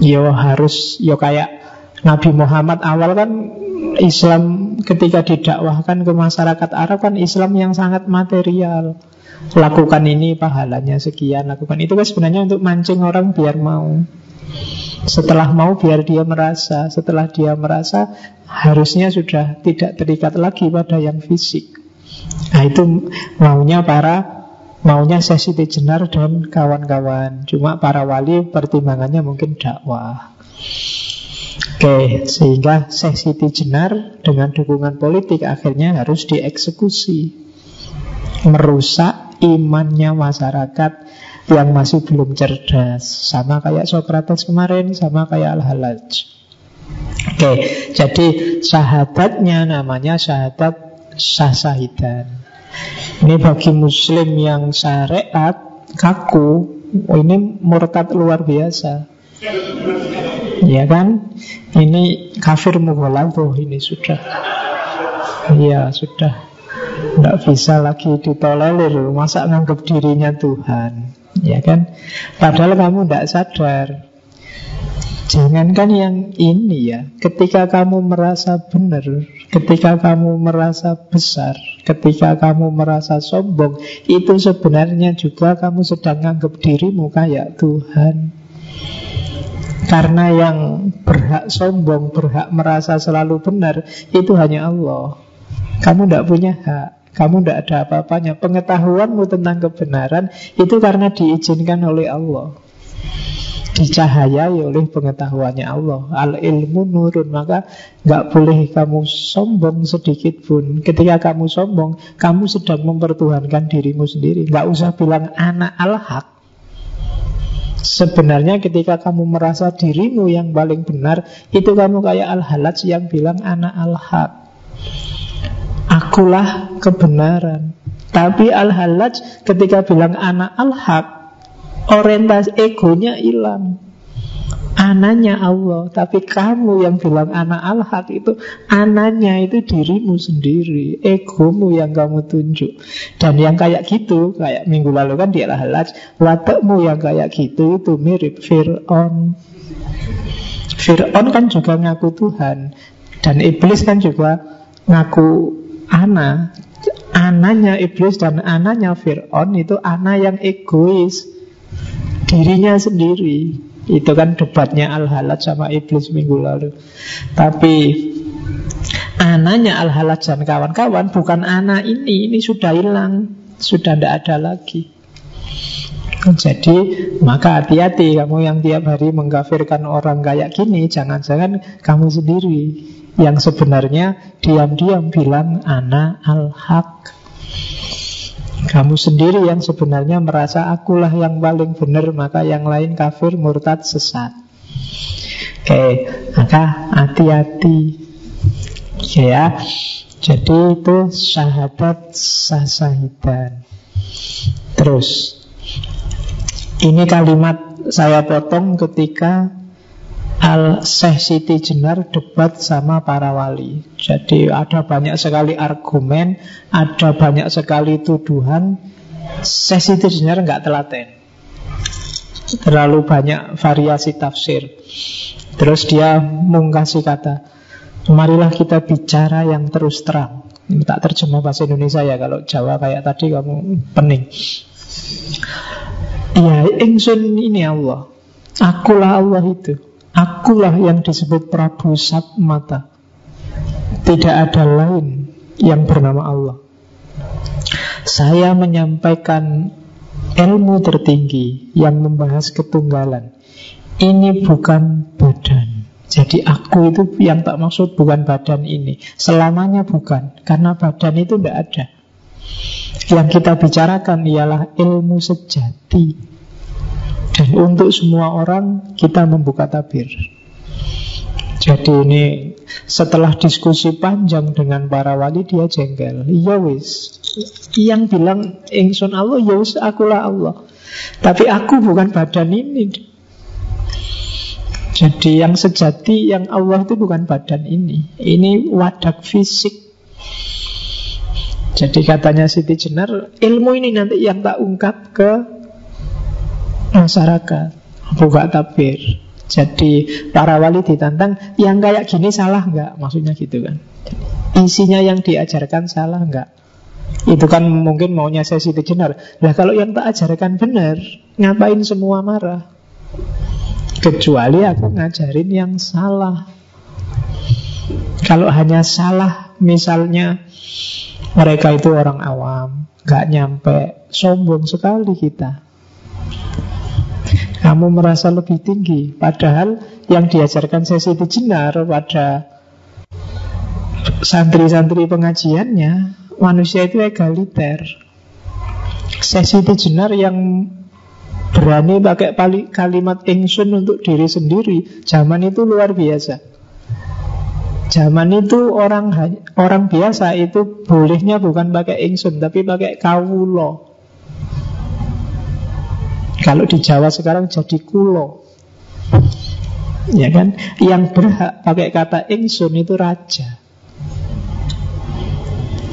Yo harus Yo kayak Nabi Muhammad awal kan Islam ketika didakwahkan ke masyarakat Arab kan Islam yang sangat material. Lakukan ini pahalanya sekian Lakukan itu kan sebenarnya untuk mancing orang biar mau setelah mau biar dia merasa Setelah dia merasa Harusnya sudah tidak terikat lagi pada yang fisik. Nah itu maunya para Maunya Sesiti Jenar dan kawan-kawan. Cuma para wali pertimbangannya mungkin dakwah. Oke, sehingga Sesiti Jenar dengan dukungan politik akhirnya harus dieksekusi. Merusak imannya masyarakat yang masih belum cerdas. Sama kayak Socrates kemarin, sama kayak Al-Halaj. Oke, jadi syahadatnya namanya syahadat sasahidan. Ini bagi muslim yang syariat kaku, ini murtad luar biasa. Ya kan? Ini kafir mughaladzah ini sudah. Iya, sudah. Tidak bisa lagi ditolerir Masa nganggap dirinya Tuhan Ya kan? Padahal kamu tidak sadar Jangankan yang ini ya Ketika kamu merasa benar Ketika kamu merasa besar Ketika kamu merasa sombong Itu sebenarnya juga kamu sedang menganggap dirimu kayak Tuhan Karena yang berhak sombong Berhak merasa selalu benar Itu hanya Allah Kamu tidak punya hak. Kamu tidak ada apa-apanya. Pengetahuanmu tentang kebenaran itu karena diizinkan oleh Allah. Dicahayai oleh pengetahuannya Allah. Al ilmu nurun. Maka nggak boleh kamu sombong sedikit pun. Ketika kamu sombong, kamu sedang mempertuhankan dirimu sendiri. Nggak usah bilang anak al-haq. Sebenarnya ketika kamu merasa dirimu yang paling benar Itu kamu kayak al-halaj yang bilang anak al-haq Akulah kebenaran. Tapi Al-Halaj ketika bilang anak Al-Haq Orientasi egonya hilang. Ananya Allah Tapi kamu yang bilang anak Al-Haq itu Ananya itu dirimu sendiri Egomu yang kamu tunjuk. Dan yang kayak gitu Kayak minggu lalu kan di Al-Halaj Watakmu yang kayak gitu Itu mirip Fir'aun. Fir'aun kan juga ngaku Tuhan Dan Iblis kan juga ngaku Ana. Ananya iblis dan ananya Fir'aun itu ana yang egois. Dirinya sendiri. Itu kan debatnya Al-Halad sama iblis minggu lalu. Tapi Ananya Al-Halad dan kawan-kawan Bukan ana ini. Ini sudah hilang. Sudah tidak ada lagi. Jadi maka hati-hati kamu yang tiap hari mengkafirkan orang kayak gini. Jangan-jangan kamu sendiri yang sebenarnya diam-diam bilang ana al-haq. Kamu sendiri yang sebenarnya merasa akulah yang paling benar, maka yang lain kafir, murtad, sesat. Oke, maka hati-hati. Ya, jadi itu syahadat sasahidan. Terus, ini kalimat saya potong ketika Al Syekh Siti Jenar debat sama para wali. Jadi ada banyak sekali argumen, ada banyak sekali tuduhan. Syekh Siti Jenar nggak telaten. Terlalu banyak variasi tafsir. Terus dia mengkasih kata, marilah kita bicara yang terus terang. Ini tak terjemah bahasa Indonesia ya, kalau Jawa kayak tadi kamu pening. Ya, ingsun ini Allah. Akulah Allah itu. Akulah yang disebut Prabu Satmata. Tidak ada lain yang bernama Allah. Saya menyampaikan ilmu tertinggi yang membahas ketunggalan. Ini bukan badan. Jadi aku itu yang tak maksud bukan badan ini. Selamanya bukan Karena badan itu tidak ada. Yang kita bicarakan ialah ilmu sejati dan untuk semua orang kita membuka tabir. Jadi ini setelah diskusi panjang dengan para wali dia jengkel. Ya wis. Yang bilang ingsun Allah ya wis akulah Allah. Tapi aku bukan badan ini. Jadi yang sejati yang Allah itu bukan badan ini. Ini wadak fisik. Jadi katanya Siti Jenar, ilmu ini nanti yang tak ungkap ke masyarakat. Buka tabir. Jadi para wali ditantang yang kayak gini salah nggak? Maksudnya gitu kan. Isinya yang diajarkan salah nggak? Itu kan mungkin maunya sesi jenar Nah kalau yang tak ajarkan benar Ngapain semua marah? Kecuali aku ngajarin yang salah. Kalau hanya salah Misalnya Mereka itu orang awam Gak nyampe Sombong sekali kita kamu merasa lebih tinggi. Padahal yang diajarkan sesi di Jenar pada santri-santri pengajiannya Manusia itu egaliter. Sesi di Jenar yang berani pakai kalimat ingsun untuk diri sendiri. Zaman itu luar biasa. Zaman itu orang orang biasa itu bolehnya bukan pakai ingsun tapi pakai kawulo. Kalau di Jawa sekarang jadi kulo. Ya kan? Yang berhak pakai kata ingsun itu raja.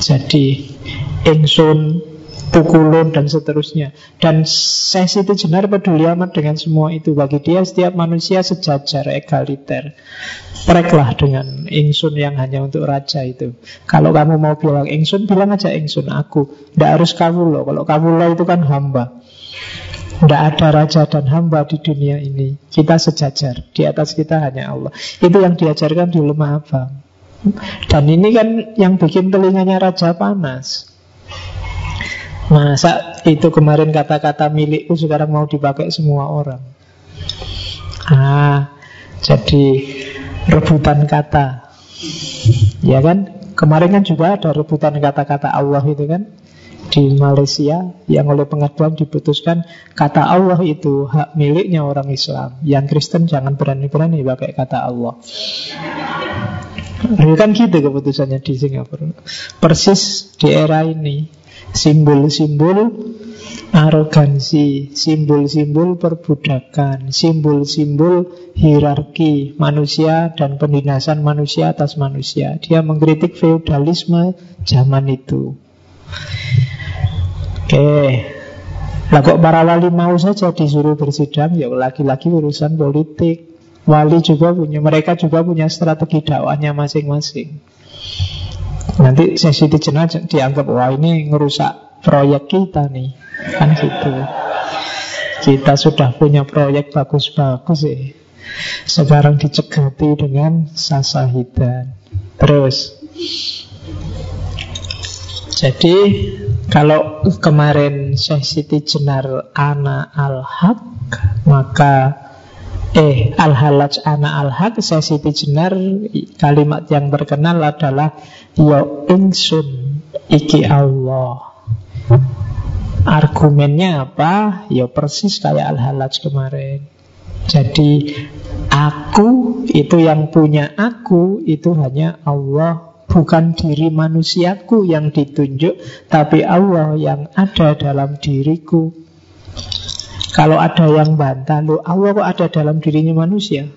Jadi ingsun, pukulun dan seterusnya. Dan sesi itu jenar peduli amat dengan semua itu. Bagi dia setiap manusia sejajar, egaliter. Pereklah dengan ingsun yang hanya untuk raja itu. Kalau kamu mau bilang ingsun, bilang aja ingsun aku. Tidak harus kamu loh. Kalau kamu loh itu kan hamba. Tidak ada raja dan hamba di dunia ini Kita sejajar Di atas kita hanya Allah Itu yang diajarkan di lemah abang Dan ini kan yang bikin telinganya raja panas. Masa itu kemarin kata-kata milikku sekarang mau dipakai semua orang. Ah, jadi rebutan kata. Ya kan? Kemarin kan juga ada rebutan kata-kata Allah itu kan di Malaysia yang oleh pengadilan diputuskan kata Allah itu hak miliknya orang Islam. Yang Kristen jangan berani-berani pakai kata Allah. Ya kan gitu keputusannya di Singapura. Persis di era ini simbol-simbol arogansi, simbol-simbol perbudakan, simbol-simbol hierarki manusia dan penindasan manusia atas manusia. Dia mengkritik feudalisme zaman itu. Oke, lah kok para wali mau saja disuruh bersidang Ya lagi-lagi urusan politik. Wali juga punya Mereka juga punya strategi dakwahnya masing-masing. Nanti sesi jenazah dianggap Wah ini ngerusak proyek kita nih. Kan gitu. Kita sudah punya proyek bagus-bagus sih. Sekarang dicegati dengan sasahidan. Terus. Jadi kalau kemarin Syekh Siti Jenar Ana Al-Haq Maka Eh Al-Halaj Ana Al-Haq Syekh Siti Jenar Kalimat yang terkenal adalah Yo insun Iki Allah. Argumennya apa? Ya persis kayak Al-Halaj kemarin. Jadi Aku itu yang punya aku Itu hanya Allah bukan diri manusiaku yang ditunjuk, tapi Allah yang ada dalam diriku. Kalau ada yang bantah, lo Allah kok ada dalam dirinya manusia?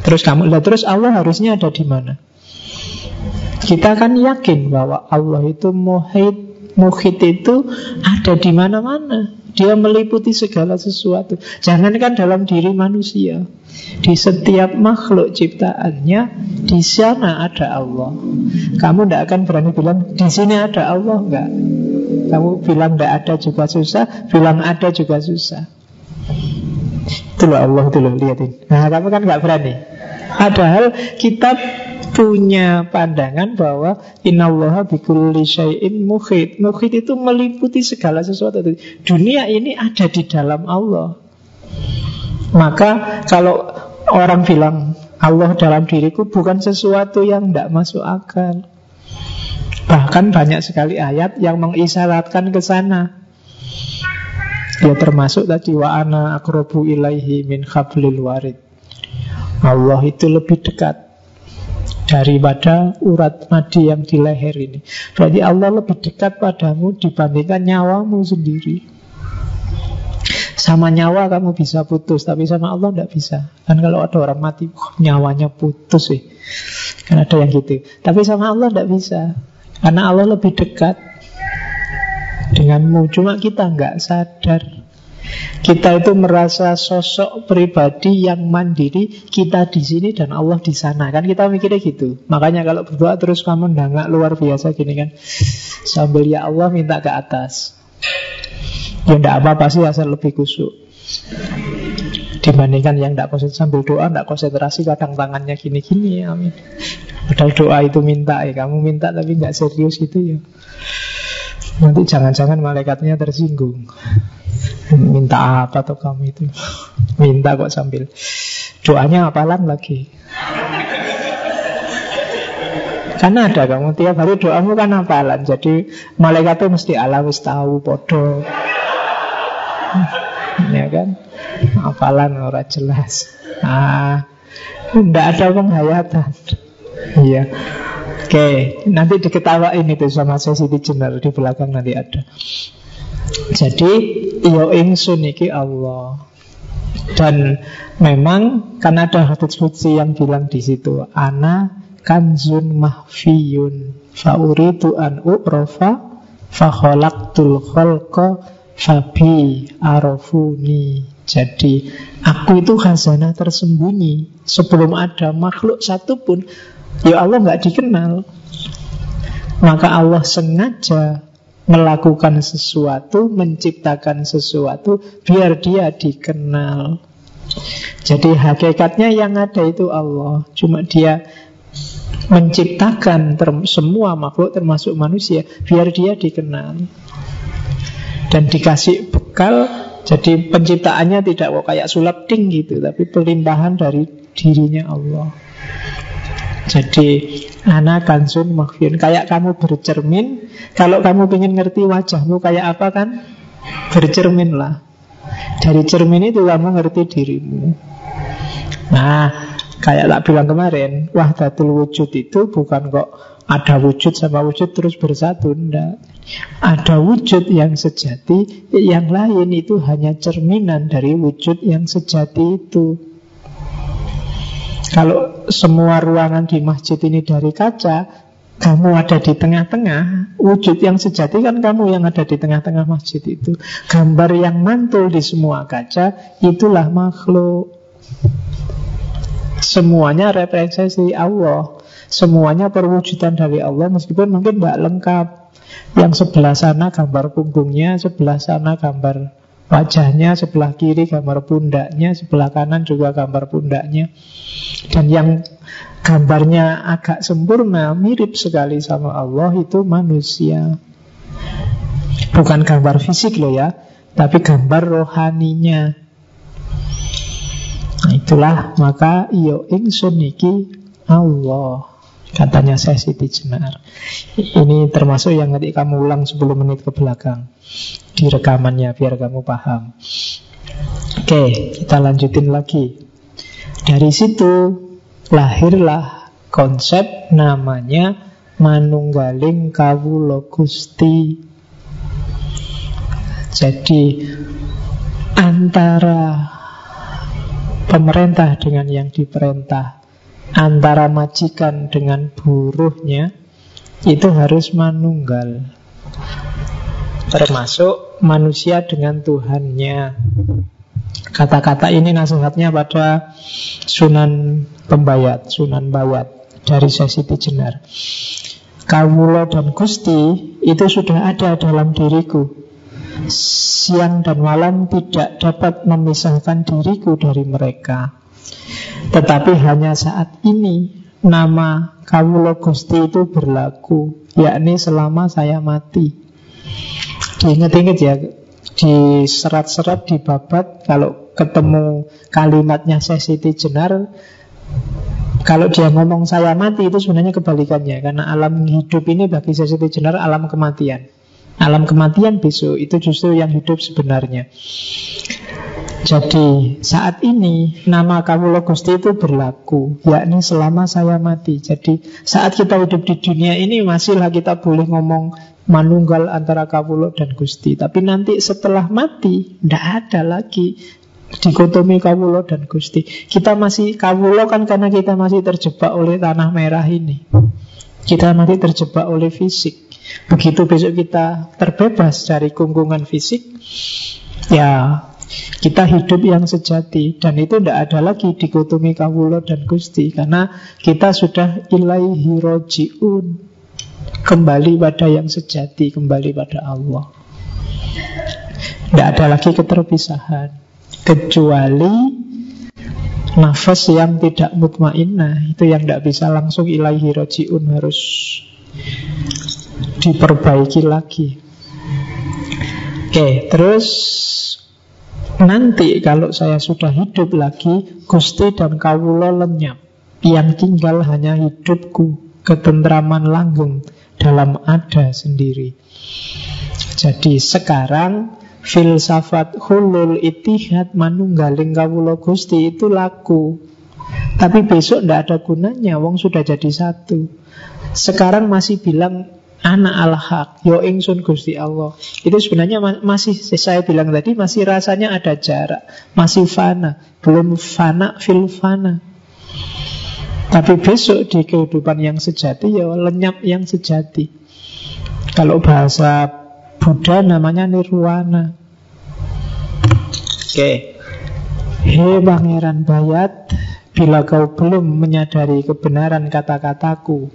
Terus kamu lihat terus Allah harusnya ada di mana? Kita kan yakin bahwa Allah itu muhid, muhid itu ada di mana-mana. Dia meliputi segala sesuatu. Jangankan dalam diri manusia. Di setiap makhluk ciptaannya, di sana ada Allah. Kamu tidak akan berani bilang, di sini ada Allah, enggak. Kamu bilang tidak ada juga susah, bilang ada juga susah. Itu loh Allah, itu loh, lihatin. Nah, kamu kan nggak berani. Padahal kita punya pandangan bahwa innallaha bikulli syai'in muhit. Muhit itu meliputi segala sesuatu. Dunia ini ada di dalam Allah. Maka kalau orang bilang Allah dalam diriku bukan sesuatu yang tidak masuk akal. Bahkan banyak sekali ayat yang mengisyaratkan ke sana. Ya termasuk tadi wa ana akrobu ilaihi min khablil warid. Allah itu lebih dekat daripada urat nadi yang di leher ini. Berarti Allah lebih dekat padamu dibandingkan nyawamu sendiri. Sama nyawa kamu bisa putus, tapi sama Allah tidak bisa. Kan kalau ada orang mati, oh, nyawanya putus sih. Kan ada yang gitu. Tapi sama Allah tidak bisa. Karena Allah lebih dekat denganmu. Cuma kita nggak sadar. Kita itu merasa sosok pribadi yang mandiri, kita di sini dan Allah di sana. Kan kita mikirnya gitu. Makanya kalau berdoa terus kamu nggak luar biasa gini kan. Sambil ya Allah minta ke atas. Ya enggak apa-apa sih asal lebih kusuk Dibandingkan yang enggak konsentrasi sambil doa Enggak konsentrasi kadang tangannya gini-gini Amin Padahal doa itu minta ya Kamu minta tapi enggak serius gitu ya Nanti jangan-jangan malaikatnya tersinggung. Minta apa tuh kamu itu? Minta kok sambil Doanya apalan lagi. Karena ada kamu tiap hari doamu kan apalan. Jadi malaikat itu mesti ala wis tahu podo. Ya kan? Apalan ora jelas. Ah, Tidak ada penghayatan. Iya Oke, nanti diketawain itu sama Siti Jenar di belakang nanti ada. Jadi yo ingsun iki Allah. Dan memang kan ada hadits suci yang bilang di situ ana kanzun mahfiyun fauritu an u'rafa fa khalaqtul khalqa fabi arafuni. Jadi aku itu khazanah tersembunyi sebelum ada makhluk satupun ya Allah nggak dikenal. Maka Allah sengaja melakukan sesuatu, menciptakan sesuatu, biar dia dikenal. Jadi hakikatnya yang ada itu Allah, cuma dia menciptakan semua makhluk termasuk manusia biar dia dikenal dan dikasih bekal jadi penciptaannya tidak kok kayak sulap ting gitu tapi pelimpahan dari dirinya Allah jadi anak kansun makfir kayak kamu bercermin kalau kamu ingin ngerti wajahmu kayak apa kan bercermin lah dari cermin itu kamu ngerti dirimu nah Kayak tak bilang kemarin, wahdatul wujud itu bukan kok ada wujud sama wujud terus bersatu, enggak. Ada wujud yang sejati, yang lain itu hanya cerminan dari wujud yang sejati itu. Kalau semua ruangan di masjid ini dari kaca, kamu ada di tengah-tengah, wujud yang sejati kan kamu yang ada di tengah-tengah masjid itu. Gambar yang mantul di semua kaca, itulah makhluk. Semuanya representasi Allah Semuanya perwujudan dari Allah Meskipun mungkin tidak lengkap Yang sebelah sana gambar punggungnya Sebelah sana gambar wajahnya Sebelah kiri gambar pundaknya Sebelah kanan juga gambar pundaknya. Dan yang gambarnya agak sempurna Mirip sekali sama Allah Itu manusia. Bukan gambar fisik loh ya Tapi gambar rohaninya. Nah, itulah maka iyo ingsun iki Allah. Katanya saya Siti Jenar. Ini termasuk yang nanti kamu ulang 10 menit ke belakang di rekamannya biar kamu paham. Oke, kita lanjutin lagi. Dari situ lahirlah konsep namanya manunggaling kawula Gusti. Jadi antara pemerintah dengan yang diperintah, antara majikan dengan buruhnya, itu harus manunggal. Termasuk manusia dengan Tuhannya. Kata-kata ini nasihatnya pada Sunan Pembayat, Sunan Bawat dari Sesiti Jenar. Kawulo dan Gusti itu sudah ada dalam diriku Siang dan malam tidak dapat memisahkan diriku dari mereka Tetapi hanya saat ini Nama Kawulo Gusti itu berlaku Yakni selama saya mati Diingat-ingat ya Di serat-serat di babat Kalau ketemu kalimatnya Sesiti Jenar kalau dia ngomong saya mati itu sebenarnya kebalikannya Karena alam hidup ini bagi Sesiti Jenar alam kematian Alam kematian besok itu justru yang hidup sebenarnya. Jadi saat ini nama Kawulo Gusti itu berlaku Yakni selama saya mati. Jadi saat kita hidup di dunia ini Masihlah kita boleh ngomong Manunggal antara Kawulo dan Gusti. Tapi nanti setelah mati Tidak ada lagi Dikotomi Kawulo dan Gusti. Kita masih Kawulo kan karena kita masih terjebak oleh tanah merah ini. Kita masih terjebak oleh fisik. Begitu besok kita terbebas dari kungkungan fisik, ya kita hidup yang sejati dan itu tidak ada lagi dikotomi kawulo dan gusti karena kita sudah ilaihi rojiun kembali pada yang sejati, kembali pada Allah. Tidak ada lagi keterpisahan kecuali nafas yang tidak mutmainnah itu yang tidak bisa langsung ilaihi rojiun harus diperbaiki lagi. Oke, terus nanti kalau saya sudah hidup lagi, Gusti dan Kawulo lenyap. Yang tinggal hanya hidupku, ketentraman langgeng dalam ada sendiri. Jadi sekarang filsafat hulul itihad manunggaling kawulo Gusti itu laku. Tapi besok tidak ada gunanya, wong sudah jadi satu. Sekarang masih bilang anak al-haq, yo ingsun Gusti Allah. Itu sebenarnya masih saya bilang tadi masih rasanya ada jarak, masih fana, belum fana fil fana. Tapi besok di kehidupan yang sejati ya lenyap yang sejati. Kalau bahasa Buddha namanya nirwana. Oke. Okay. Hei Pangeran Bayat, bila kau belum menyadari kebenaran kata-kataku,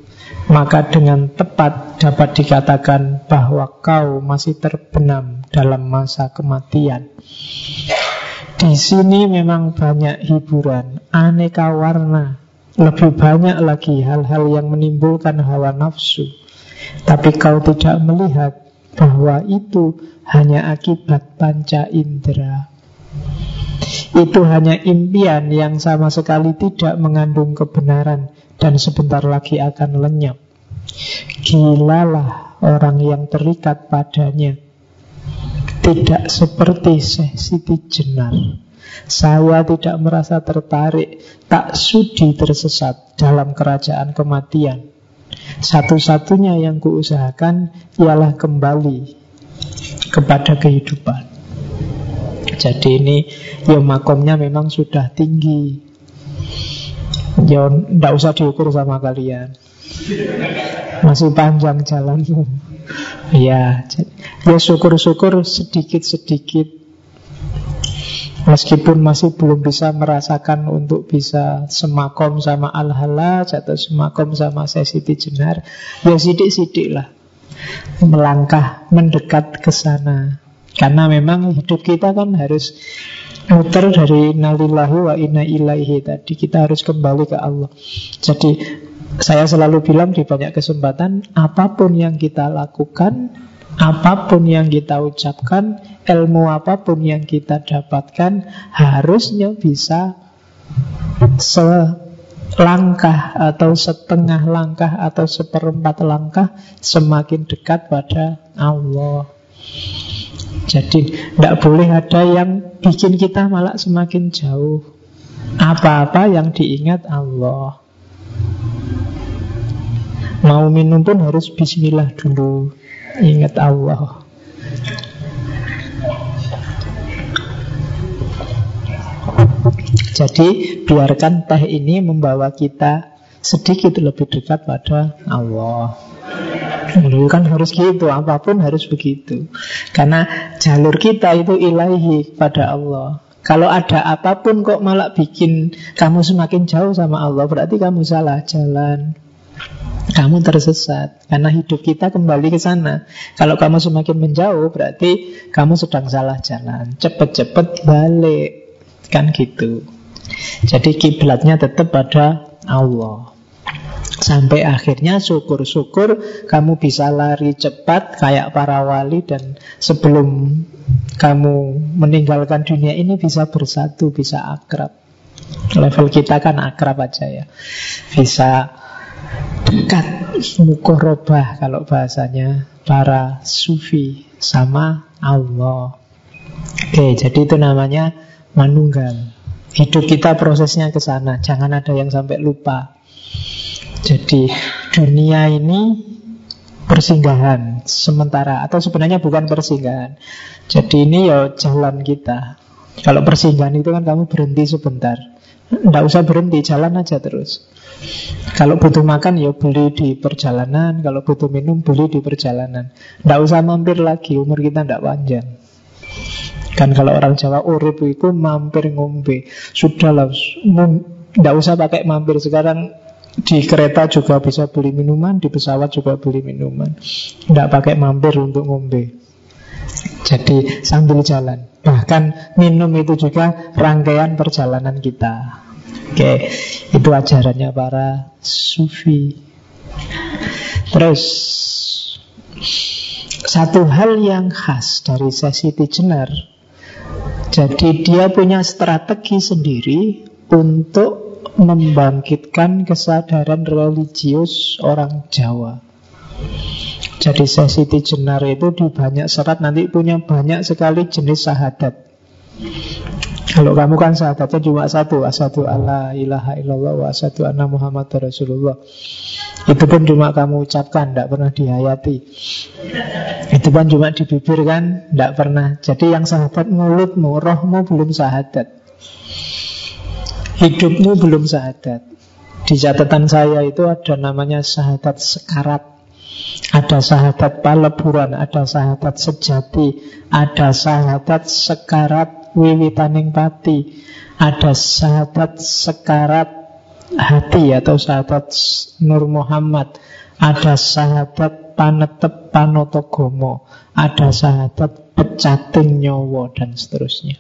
maka dengan tepat dapat dikatakan bahwa kau masih terbenam dalam masa kematian. Di sini memang banyak hiburan, aneka warna lebih banyak lagi hal-hal yang menimbulkan hawa nafsu. Tapi kau tidak melihat bahwa itu hanya akibat panca indera. Itu hanya impian yang sama sekali tidak mengandung kebenaran dan sebentar lagi akan lenyap. Gilalah orang yang terikat padanya. Tidak seperti Siti Jenar saya tidak merasa tertarik, tak sudi tersesat dalam kerajaan kematian. Satu-satunya yang kuusahakan ialah kembali kepada kehidupan. Jadi ini ya makomnya memang sudah tinggi. Ya tidak usah diukur sama kalian. Masih panjang jalanmu. Ya, ya syukur-syukur sedikit-sedikit Meskipun masih belum bisa merasakan untuk bisa semakom sama Al-Halaj atau semakom sama Sesiti Jenar, ya sidik-sidik lah melangkah mendekat ke sana. Karena memang hidup kita kan harus muter dari nalillahi wa inna ilaihi tadi. Kita harus kembali ke Allah. Jadi saya selalu bilang di banyak kesempatan, apa pun yang kita lakukan Apa pun yang kita ucapkan, ilmu apa pun yang kita dapatkan, harusnya bisa selangkah atau setengah langkah atau seperempat langkah semakin dekat pada Allah. Jadi tidak boleh ada yang bikin kita malah semakin jauh. Apa-apa yang diingat Allah. Mau minum pun harus bismillah dulu. Ingat Allah Jadi biarkan teh ini membawa kita sedikit lebih dekat pada Allah. Dulu kan harus gitu, apa pun harus begitu. Karena jalur kita itu ilahi pada Allah. Kalau ada apa pun kok malah bikin kamu semakin jauh sama Allah, berarti kamu salah jalan kamu tersesat karena hidup kita kembali ke sana. Kalau kamu semakin menjauh berarti kamu sedang salah jalan. Cepet-cepet balik. Kan gitu. Jadi kiblatnya tetap pada Allah. Sampai akhirnya syukur-syukur kamu bisa lari cepat kayak para wali dan sebelum kamu meninggalkan dunia ini bisa bersatu, bisa akrab. Level kita kan akrab aja ya. Bisa dekat mukorobah kalau bahasanya para sufi sama Allah. Oke, jadi itu namanya manunggal. Hidup kita prosesnya ke sana, jangan ada yang sampai lupa. Jadi dunia ini persinggahan sementara atau sebenarnya bukan persinggahan. Jadi ini ya jalan kita. Kalau persinggahan itu kan kamu berhenti sebentar. Tidak usah berhenti, jalan aja terus. Kalau butuh makan ya beli di perjalanan Kalau butuh minum beli di perjalanan Tidak usah mampir lagi Umur kita tidak panjang Kan kalau orang Jawa urip itu mampir ngombe Sudahlah Tidak usah pakai mampir Sekarang di kereta juga bisa beli minuman Di pesawat juga beli minuman. Tidak pakai mampir untuk ngombe. Jadi sambil jalan. Bahkan minum itu juga rangkaian perjalanan kita. Oke, itu ajarannya para sufi. Terus satu hal yang khas dari sesi Jenar Jadi dia punya strategi sendiri Untuk membangkitkan kesadaran religius orang Jawa. Jadi sesi Jenar itu di banyak serat nanti punya banyak sekali jenis sahadat. Kalau kamu kan sahabatnya cuma satu Asadu Allah ilaha illallah wa asadu anna Muhammad Rasulullah. Itu pun cuma kamu ucapkan Tidak pernah dihayati. Itu pun cuma di bibir kan Tidak pernah. Jadi yang sahabat mulutmu Rohmu belum sahadat Hidupmu belum sahadat Di catatan saya itu ada namanya sahadat sekarat. Ada sahadat paleburan, ada sahadat sejati, ada sahadat sekarat wiwitaning pati ada sahabat sekarat hati atau sahabat Nur Muhammad ada sahabat panetep panotogomo ada sahabat pecating nyowo dan seterusnya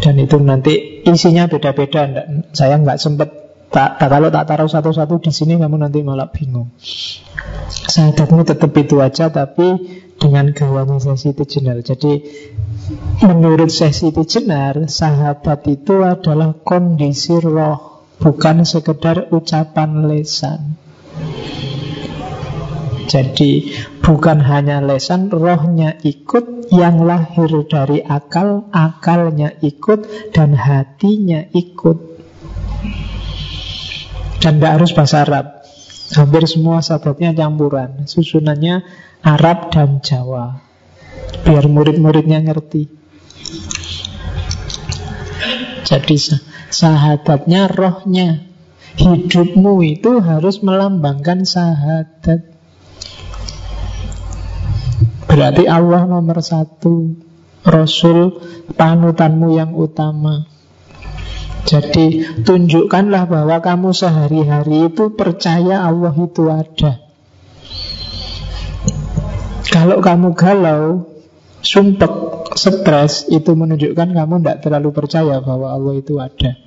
dan itu nanti isinya beda-beda. Saya nggak sempat tak, tak kalau tak taruh satu-satu di sini kamu nanti malah bingung. Sahadatmu tetap itu aja, tapi dengan gawanya sesi jenar. Jadi menurut sesi jenar, sahabat itu adalah kondisi roh, bukan sekedar ucapan lesan. Jadi bukan hanya lesan, rohnya ikut, yang lahir dari akal, akalnya ikut, dan hatinya ikut. Dan tidak harus bahasa Arab. Hampir semua sahabatnya campuran. Susunannya Arab dan Jawa. Biar murid-muridnya ngerti. Jadi sahadatnya rohnya. Hidupmu itu harus melambangkan sahadat. Berarti Allah nomor satu Rasul panutanmu yang utama. Jadi tunjukkanlah bahwa kamu sehari-hari itu percaya Allah itu ada. Kalau kamu galau, sumpek, stres Itu menunjukkan kamu tidak terlalu percaya bahwa Allah itu ada.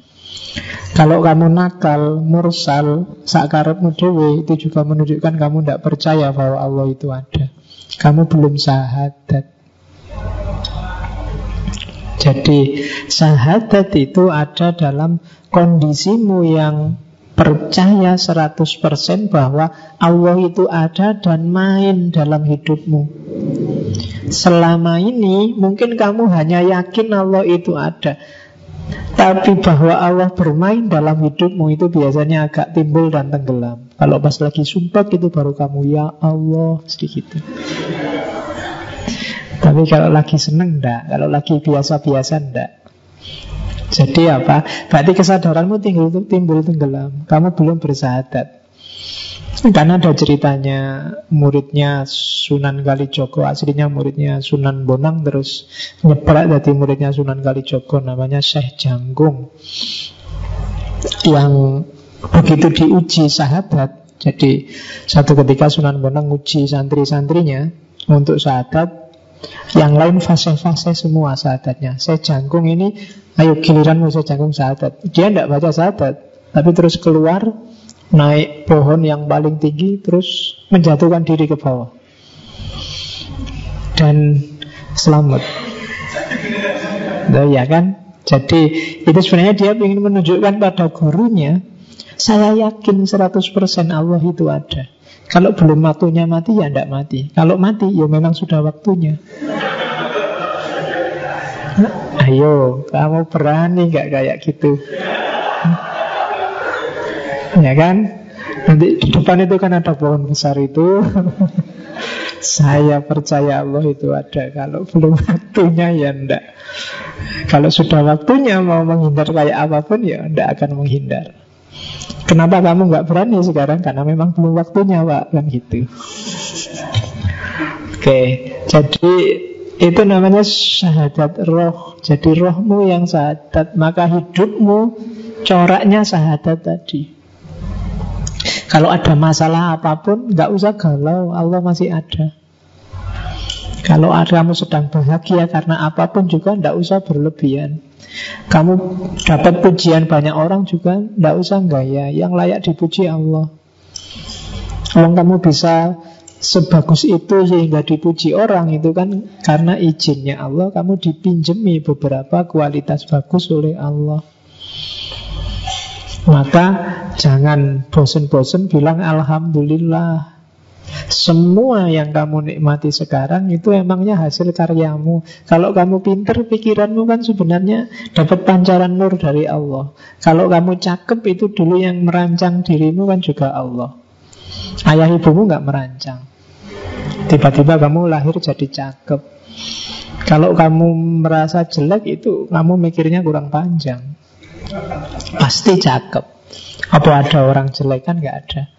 Kalau kamu nakal, mursal, sakarepmu dewe Itu juga menunjukkan kamu tidak percaya bahwa Allah itu ada kamu belum sahadat. Jadi sahadat itu ada dalam kondisimu yang percaya 100% bahwa Allah itu ada dan main dalam hidupmu. Selama ini mungkin kamu hanya yakin Allah itu ada. Tapi bahwa Allah bermain dalam hidupmu itu biasanya agak timbul dan tenggelam. Kalau pas lagi sumpah itu baru kamu ya Allah sedikit. Tapi kalau lagi seneng enggak, kalau lagi biasa-biasa enggak. Jadi apa? Berarti kesadaranmu timbul, timbul tenggelam. Kamu belum bersahadat. Karena ada ceritanya muridnya Sunan Kalijogo Aslinya muridnya Sunan Bonang Terus nyebrak dari muridnya Sunan Kalijogo Namanya Syekh Janggung Yang begitu diuji sahabat Jadi satu ketika Sunan Bonang uji santri-santrinya Untuk sahabat Yang lain fase-fase semua sahabatnya Saya jangkung ini Ayo giliranmu saya jangkung sahabat Dia tidak baca sahabat Tapi terus keluar naik pohon yang paling tinggi terus menjatuhkan diri ke bawah dan selamat. Nah, ya kan? Jadi itu sebenarnya dia ingin menunjukkan pada gurunya saya yakin 100% Allah itu ada. Kalau belum waktunya mati ya tidak mati. Kalau mati ya memang sudah waktunya. Ayo, kamu berani nggak kayak gitu? Ya kan? Nanti di depan itu kan ada pohon besar itu. Saya percaya Allah itu ada. Kalau belum waktunya ya ndak. Kalau sudah waktunya mau menghindar kayak apa pun ya ndak akan menghindar. Kenapa kamu nggak berani sekarang? Karena memang belum waktunya, Pak. Kan gitu. Oke, jadi itu namanya syahadat roh. Jadi rohmu yang syahadat, maka hidupmu coraknya syahadat tadi. Kalau ada masalah apa pun, nggak usah galau, Allah masih ada. Kalau kamu sedang bahagia karena apa pun juga nggak usah berlebihan. Kamu dapat pujian banyak orang juga nggak usah gaya. Yang layak dipuji Allah. Kalau kamu bisa sebagus itu sehingga dipuji orang itu kan karena izinnya Allah kamu dipinjemi beberapa kualitas bagus oleh Allah. Maka jangan bosen-bosen bilang Alhamdulillah semua yang kamu nikmati sekarang itu emangnya hasil karyamu. Kalau kamu pinter, pikiranmu kan sebenarnya dapat pancaran nur dari Allah. Kalau kamu cakep itu dulu yang merancang dirimu kan juga Allah. Ayah ibumu nggak merancang. Tiba-tiba kamu lahir jadi cakep. Kalau kamu merasa jelek itu kamu mikirnya kurang panjang. Pasti cakep. Apa ada orang jelek kan nggak ada.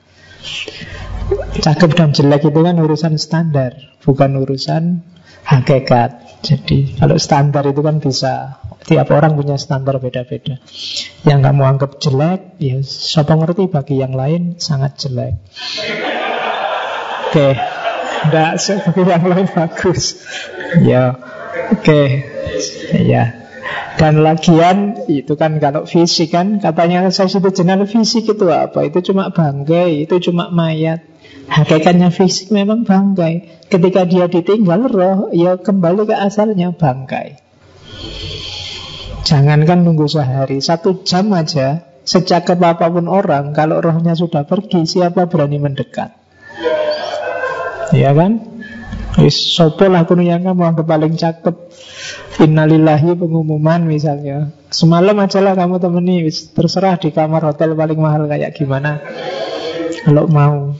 Cakep dan jelek itu kan urusan standar, bukan urusan hakikat. Jadi kalau standar itu kan bisa tiap orang punya standar beda-beda. Yang kamu anggap jelek, ya siapa ngerti bagi yang lain sangat jelek. Oke, okay. enggak bagi yang lain bagus. Ya, oke, okay. ya. Dan lagian itu kan kalau fisik kan katanya saya itu jenar fisik itu apa? Itu cuma bangkai, itu cuma mayat. Hakikatnya fisik memang bangkai. Ketika dia ditinggal roh, ya kembali ke asalnya bangkai. Jangankan nunggu sehari, satu jam aja Secakap apa pun orang Kalau rohnya sudah pergi Siapa berani mendekat Ya kan Wis sopo lah yang kamu anggap paling cakep? Innalillahi pengumuman misalnya. Semalam aja lah kamu temani wis Terserah di kamar hotel paling mahal kayak gimana. Kalau mau.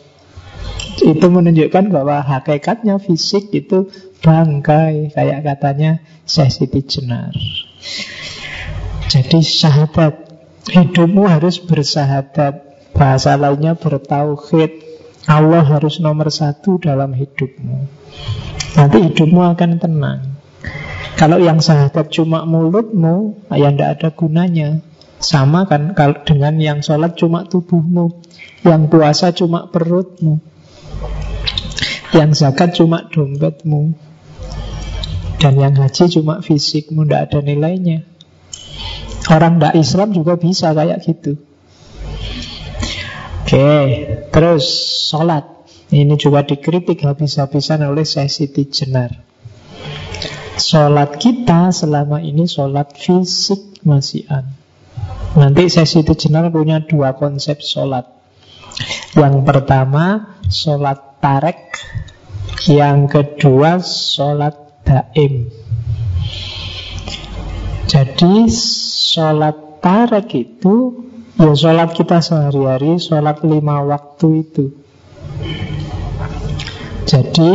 Itu menunjukkan bahwa hakikatnya fisik itu bangkai Kayak katanya Syekh Siti Jenar. Jadi sahabat Hidupmu harus bersahadat Bahasa lainnya bertauhid Allah harus nomor satu dalam hidupmu. Nanti hidupmu akan tenang. Kalau yang sahabat cuma mulutmu Ya tidak ada gunanya. Sama kan kalau dengan yang sholat cuma tubuhmu Yang puasa cuma perutmu Yang zakat cuma dompetmu Dan yang haji cuma fisikmu Tidak ada nilainya. Orang tidak Islam juga bisa kayak gitu Oke, terus sholat ini juga dikritik habis-habisan oleh Syekh Siti Jenar. Sholat kita selama ini sholat fisik masihan. Nanti Syekh Siti Jenar punya dua konsep sholat. Yang pertama sholat tarek, yang kedua sholat daim. Jadi sholat tarek itu ya sholat kita sehari-hari, sholat lima waktu itu. Jadi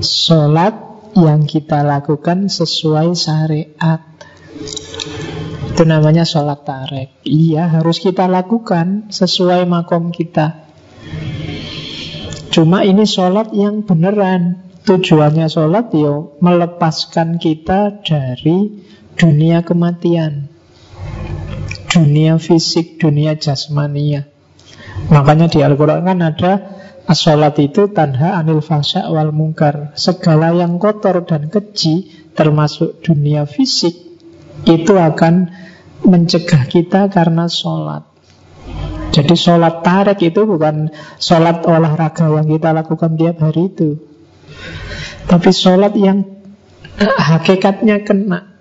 sholat yang kita lakukan sesuai syariat. Itu namanya sholat tarek Iya harus kita lakukan sesuai makom kita. Cuma ini sholat yang beneran. Tujuannya sholat yo melepaskan kita dari dunia kematian Dunia fisik, dunia jasmania. Makanya di Al-Quran kan ada As-sholat itu tanha anil fasya wal mungkar Segala yang kotor dan keji Termasuk dunia fisik Itu akan mencegah kita karena sholat Jadi sholat tarik itu bukan sholat olahraga yang kita lakukan tiap hari itu. Tapi sholat yang hakikatnya kena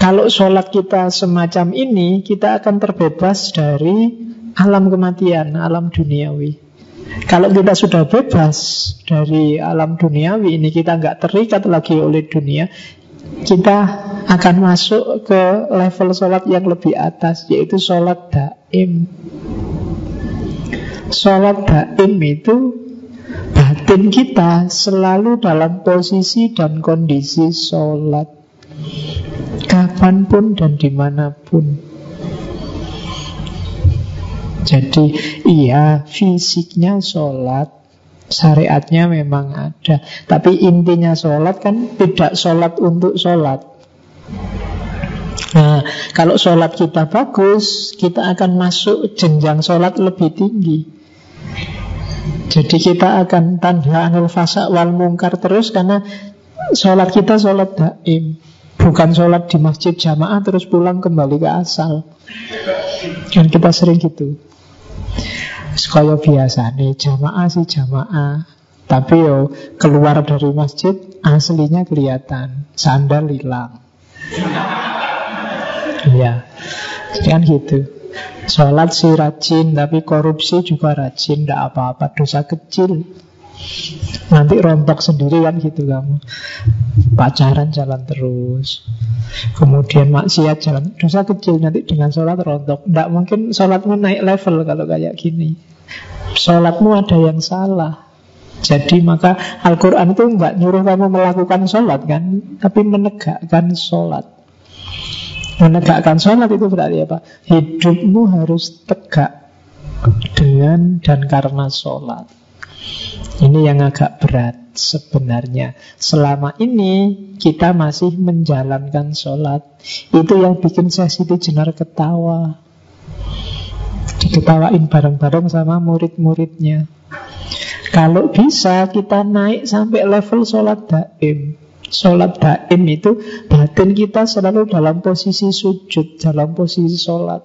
Kalau sholat kita semacam ini Kita akan terbebas dari alam kematian, alam duniawi kalau kita sudah bebas dari alam duniawi ini, kita nggak terikat lagi oleh dunia, kita akan masuk ke level sholat yang lebih atas, yaitu sholat daim. Sholat daim itu batin kita selalu dalam posisi dan kondisi sholat. Kapan pun dan di mana pun. Jadi iya fisiknya sholat Syariatnya memang ada Tapi intinya sholat kan tidak sholat untuk sholat Nah, kalau sholat kita bagus, kita akan masuk jenjang sholat lebih tinggi. Jadi kita akan tanda anil fasa wal mungkar terus karena sholat kita sholat daim. Bukan sholat di masjid jamaah terus pulang kembali ke asal. Dan kita sering gitu. Sekaya biasa nih jamaah sih jamaah. Tapi yo keluar dari masjid aslinya kelihatan. Sandal hilang. Ya Kan gitu. Sholat sih rajin Tapi korupsi juga rajin. Tidak apa-apa dosa kecil Nanti rontok sendiri kan gitu kamu Pacaran jalan terus. Kemudian maksiat jalan. Dosa kecil nanti dengan sholat rontok. Tidak mungkin sholatmu naik level kalau kayak gini. Sholatmu ada yang salah. Jadi maka Al-Quran itu nggak nyuruh kamu melakukan sholat kan? Tapi menegakkan sholat. Menegakkan sholat itu berarti apa? Hidupmu harus tegak Dengan dan karena sholat ini yang agak berat sebenarnya. Selama ini kita masih menjalankan sholat. Itu yang bikin saya Siti Jenar ketawa. Diketawain bareng-bareng sama murid-muridnya. Kalau bisa kita naik sampai level sholat daim. Sholat daim itu batin kita selalu dalam posisi sujud, dalam posisi sholat.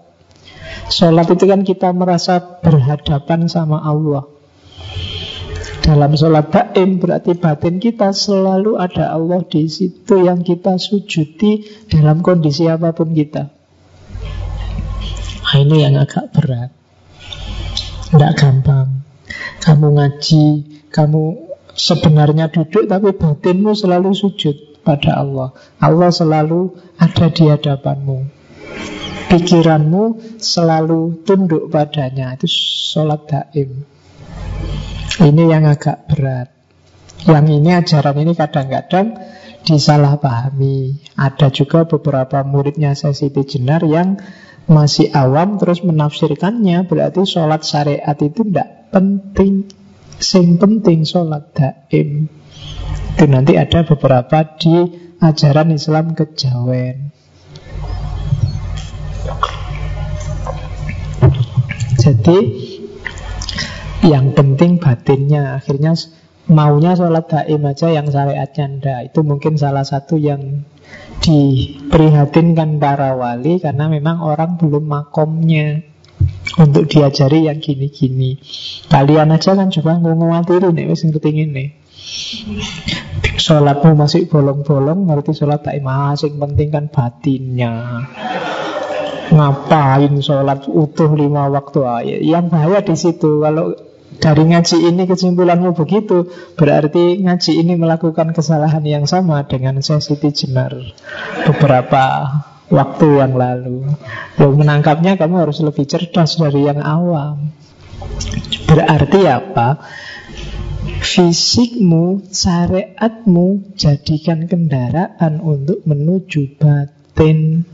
Sholat itu kan kita merasa berhadapan sama Allah. Dalam sholat daim berarti batin kita selalu ada Allah di situ yang kita sujudi dalam kondisi apa pun kita. Nah, ini yang agak berat. Tidak gampang. Kamu ngaji, kamu sebenarnya duduk tapi batinmu selalu sujud pada Allah. Allah selalu ada di hadapanmu. Pikiranmu selalu tunduk padanya. Itu sholat daim. Ini yang agak berat. Yang ini ajaran ini kadang-kadang disalahpahami. Ada juga beberapa muridnya Siti Jenar yang masih awam terus menafsirkannya berarti sholat syariat itu tidak penting Sing penting sholat daim Itu nanti ada beberapa di ajaran Islam kejawen Jadi yang penting batinnya Akhirnya maunya sholat daim aja yang syariatnya ndak Itu mungkin salah satu yang diprihatinkan para wali Karena memang orang belum makomnya untuk diajari yang gini-gini. Kalian aja kan juga ngomong nih wis ngerti ini. Sholatmu masih bolong-bolong, ngerti sholat tak masing penting kan batinnya. Ngapain sholat utuh lima waktu aja? Yang bahaya di situ kalau dari ngaji ini kesimpulanmu begitu Berarti ngaji ini melakukan kesalahan yang sama dengan Siti Jenar Beberapa waktu yang lalu. Yang menangkapnya kamu harus lebih cerdas dari yang awam. Berarti apa? Fisikmu, syariatmu jadikan kendaraan untuk menuju batin.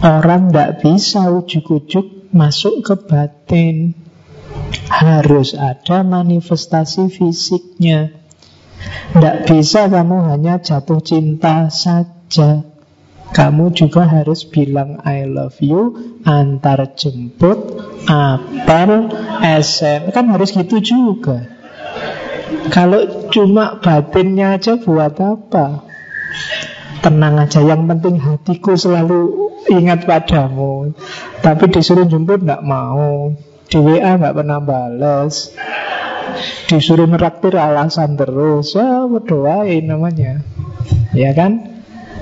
Orang tidak bisa ujuk-ujuk masuk ke batin. Harus ada manifestasi fisiknya. Tidak bisa kamu hanya jatuh cinta saja. Kamu juga harus bilang I love you Antar jemput Apel SM Kan harus gitu juga. Kalau cuma batinnya aja buat apa? Tenang aja Yang penting hatiku selalu ingat padamu. Tapi disuruh jemput nggak mau Di WA nggak pernah balas Disuruh meraktir alasan terus Ya berdoain namanya Ya kan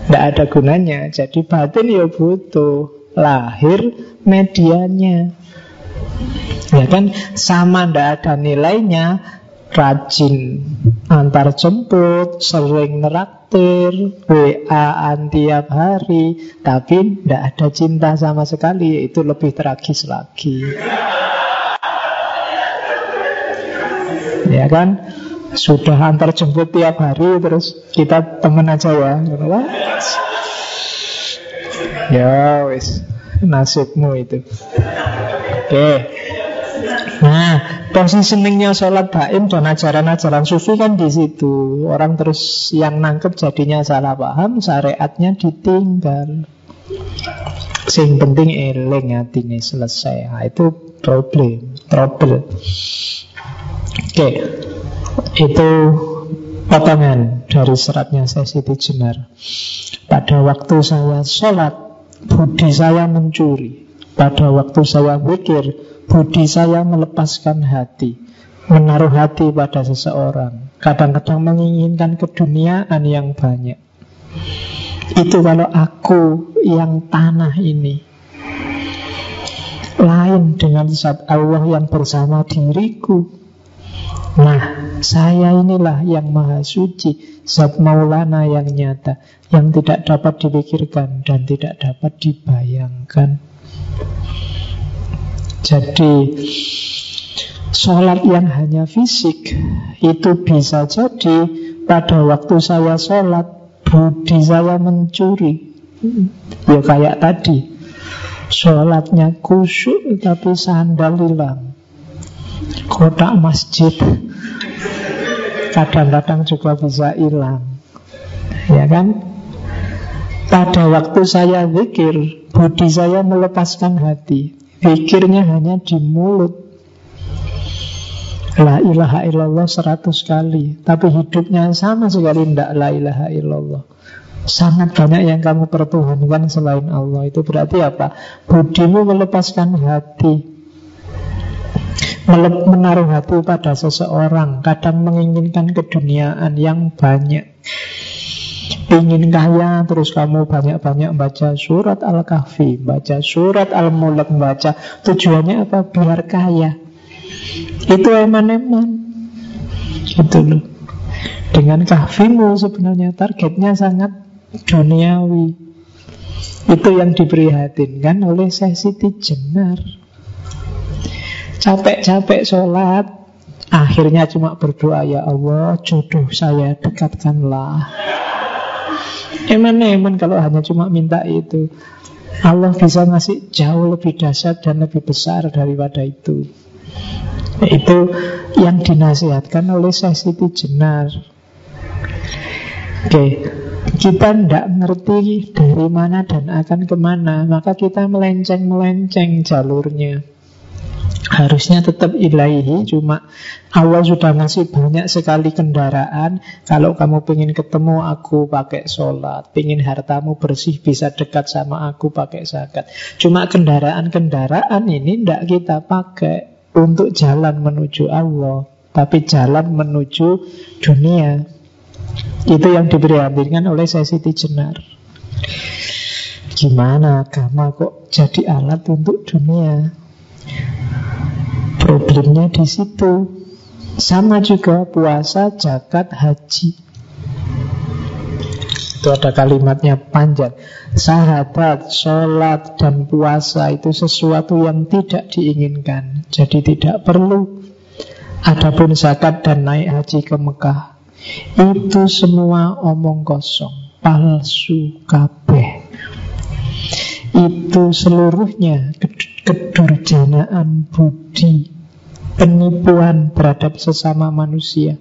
tidak ada gunanya. Jadi batin ya butuh lahir medianya. Ya kan sama tidak ada nilainya rajin antar jemput, sering neraktir, WA tiap hari, tapi tidak ada cinta sama sekali, itu lebih tragis lagi. Ya kan? Sudah antar jemput tiap hari Terus kita temen aja ya. Ya wis. Nasibmu itu. Oke. Nah positioningnya sholat baim dan ajaran-ajaran sufi kan di situ. Orang terus yang nangkep jadinya salah paham Syariatnya ditinggal. Sing penting eling hatinya selesai. Nah, Itu problem Trouble Oke itu potongan dari seratnya Siti Jenar. Pada waktu saya sholat, budi saya mencuri. Pada waktu saya pikir, budi saya melepaskan hati. Menaruh hati pada seseorang. Kadang-kadang menginginkan keduniaan yang banyak. Itu kalau aku yang tanah ini lain dengan zat Allah yang bersama diriku Nah, saya inilah yang maha suci, Zat Maulana yang nyata, yang tidak dapat dipikirkan dan tidak dapat dibayangkan. Jadi, sholat yang hanya fisik itu bisa jadi pada waktu saya sholat, budi saya mencuri. Ya kayak tadi, sholatnya kusyuk tapi sandal hilang kotak masjid. Kadang-kadang juga bisa hilang. Ya kan? Pada waktu saya pikir budi saya melepaskan hati. Pikirnya hanya di mulut. La ilaha illallah seratus kali. Tapi hidupnya sama sekali tidak la ilaha illallah. Sangat banyak yang kamu pertuhankan selain Allah. Itu berarti apa? Budimu melepaskan hati Menaruh hati pada seseorang Kadang menginginkan keduniaan yang banyak. Ingin kaya terus kamu banyak-banyak baca surat Al-Kahfi Baca surat Al-Mulk Baca tujuannya apa? Biar kaya Itu eman-eman. Gitu loh. Dengan kahfimu sebenarnya targetnya sangat duniawi. Itu yang diprihatinkan oleh Siti Jenar Capek-capek sholat. Akhirnya cuma berdoa Ya Allah jodoh saya dekatkanlah. Eman-eman kalau hanya cuma minta itu. Allah bisa ngasih jauh lebih dahsyat dan lebih besar daripada itu. Itu yang dinasihatkan oleh Siti Jenar. Oke, kita tidak ngerti dari mana dan akan ke mana, maka kita melenceng-melenceng jalurnya. Harusnya tetap ilahi Cuma Allah sudah ngasih banyak sekali kendaraan Kalau kamu pengen ketemu aku pakai sholat Pengen hartamu bersih bisa dekat sama aku pakai zakat Cuma kendaraan-kendaraan ini tidak kita pakai Untuk jalan menuju Allah Tapi jalan menuju dunia itu yang diprihatinkan oleh Siti Jenar. Gimana agama kok jadi alat untuk dunia? Problemnya di situ. Sama juga puasa, zakat, haji. Itu ada kalimatnya panjang. Sahabat, sholat, dan puasa itu sesuatu yang tidak diinginkan. Jadi tidak perlu. Adapun zakat dan naik haji ke Mekah itu semua omong kosong, palsu kabeh. Itu seluruhnya kedurjanaan budi, penipuan terhadap sesama manusia.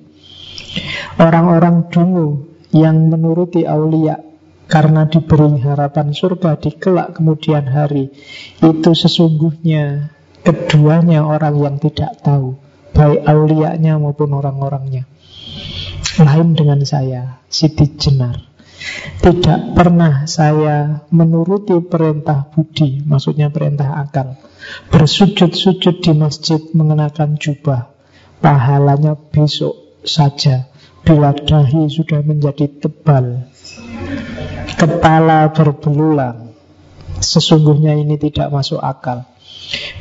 Orang-orang dulu yang menuruti aulia karena diberi harapan surga di kelak kemudian hari itu sesungguhnya keduanya orang yang tidak tahu baik aulianya maupun orang-orangnya lain dengan saya, Siti Jenar. Tidak pernah saya menuruti perintah budi, maksudnya perintah akal. Bersujud-sujud di masjid mengenakan jubah. Pahalanya besok saja bila dahi sudah menjadi tebal. Kepala berbelulang. Sesungguhnya ini tidak masuk akal.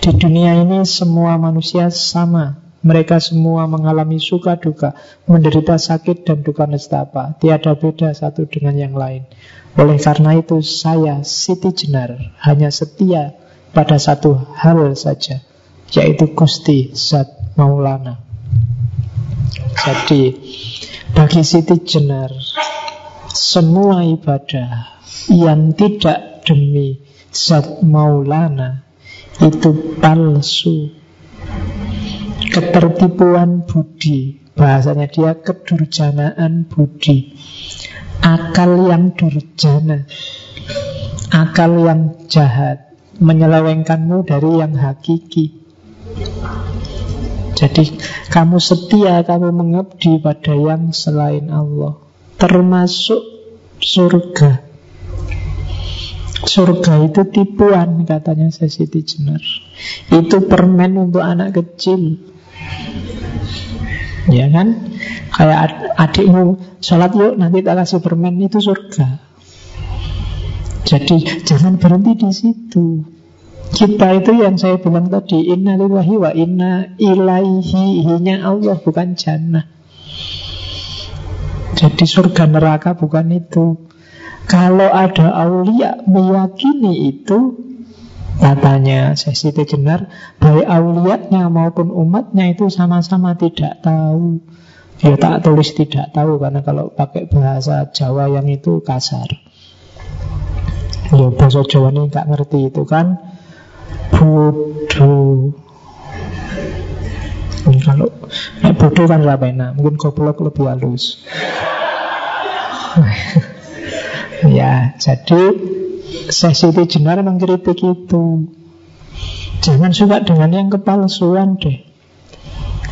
Di dunia ini semua manusia sama mereka semua mengalami suka duka, menderita sakit dan duka nestapa. Tiada beda satu dengan yang lain. Oleh karena itu saya Siti Jenar hanya setia pada satu hal saja, yaitu Gusti Zat Maulana. Jadi bagi Siti Jenar semua ibadah yang tidak demi Zat Maulana itu palsu ketertipuan budi. Bahasanya dia kedurjanaan budi. Akal yang durjana. Akal yang jahat. Menyelewengkanmu dari yang hakiki. Jadi kamu setia kamu mengabdi pada yang selain Allah. Termasuk surga. Surga itu tipuan katanya Siti Jenar Itu permen untuk anak kecil Ya kan? Kayak adikmu sholat yuk nanti tak kasih permen itu surga. Jadi jangan berhenti di situ. Kita itu yang saya bilang tadi Inna lillahi wa inna ilaihi Hinya Allah bukan jannah Jadi surga neraka bukan itu Kalau ada aulia meyakini itu Katanya Siti Jenar Baik auliatnya maupun umatnya itu sama-sama tidak tahu. Ya tak tulis tidak tahu Karena kalau pakai bahasa Jawa yang itu kasar. Ya bahasa Jawa ini nggak ngerti itu kan. Bodoh. Kalau nah, bodoh kan gak enak Mungkin goblok lebih halus. Ya jadi Siti Jenar mengkritik itu. Jangan suka dengan yang kepalsuan deh.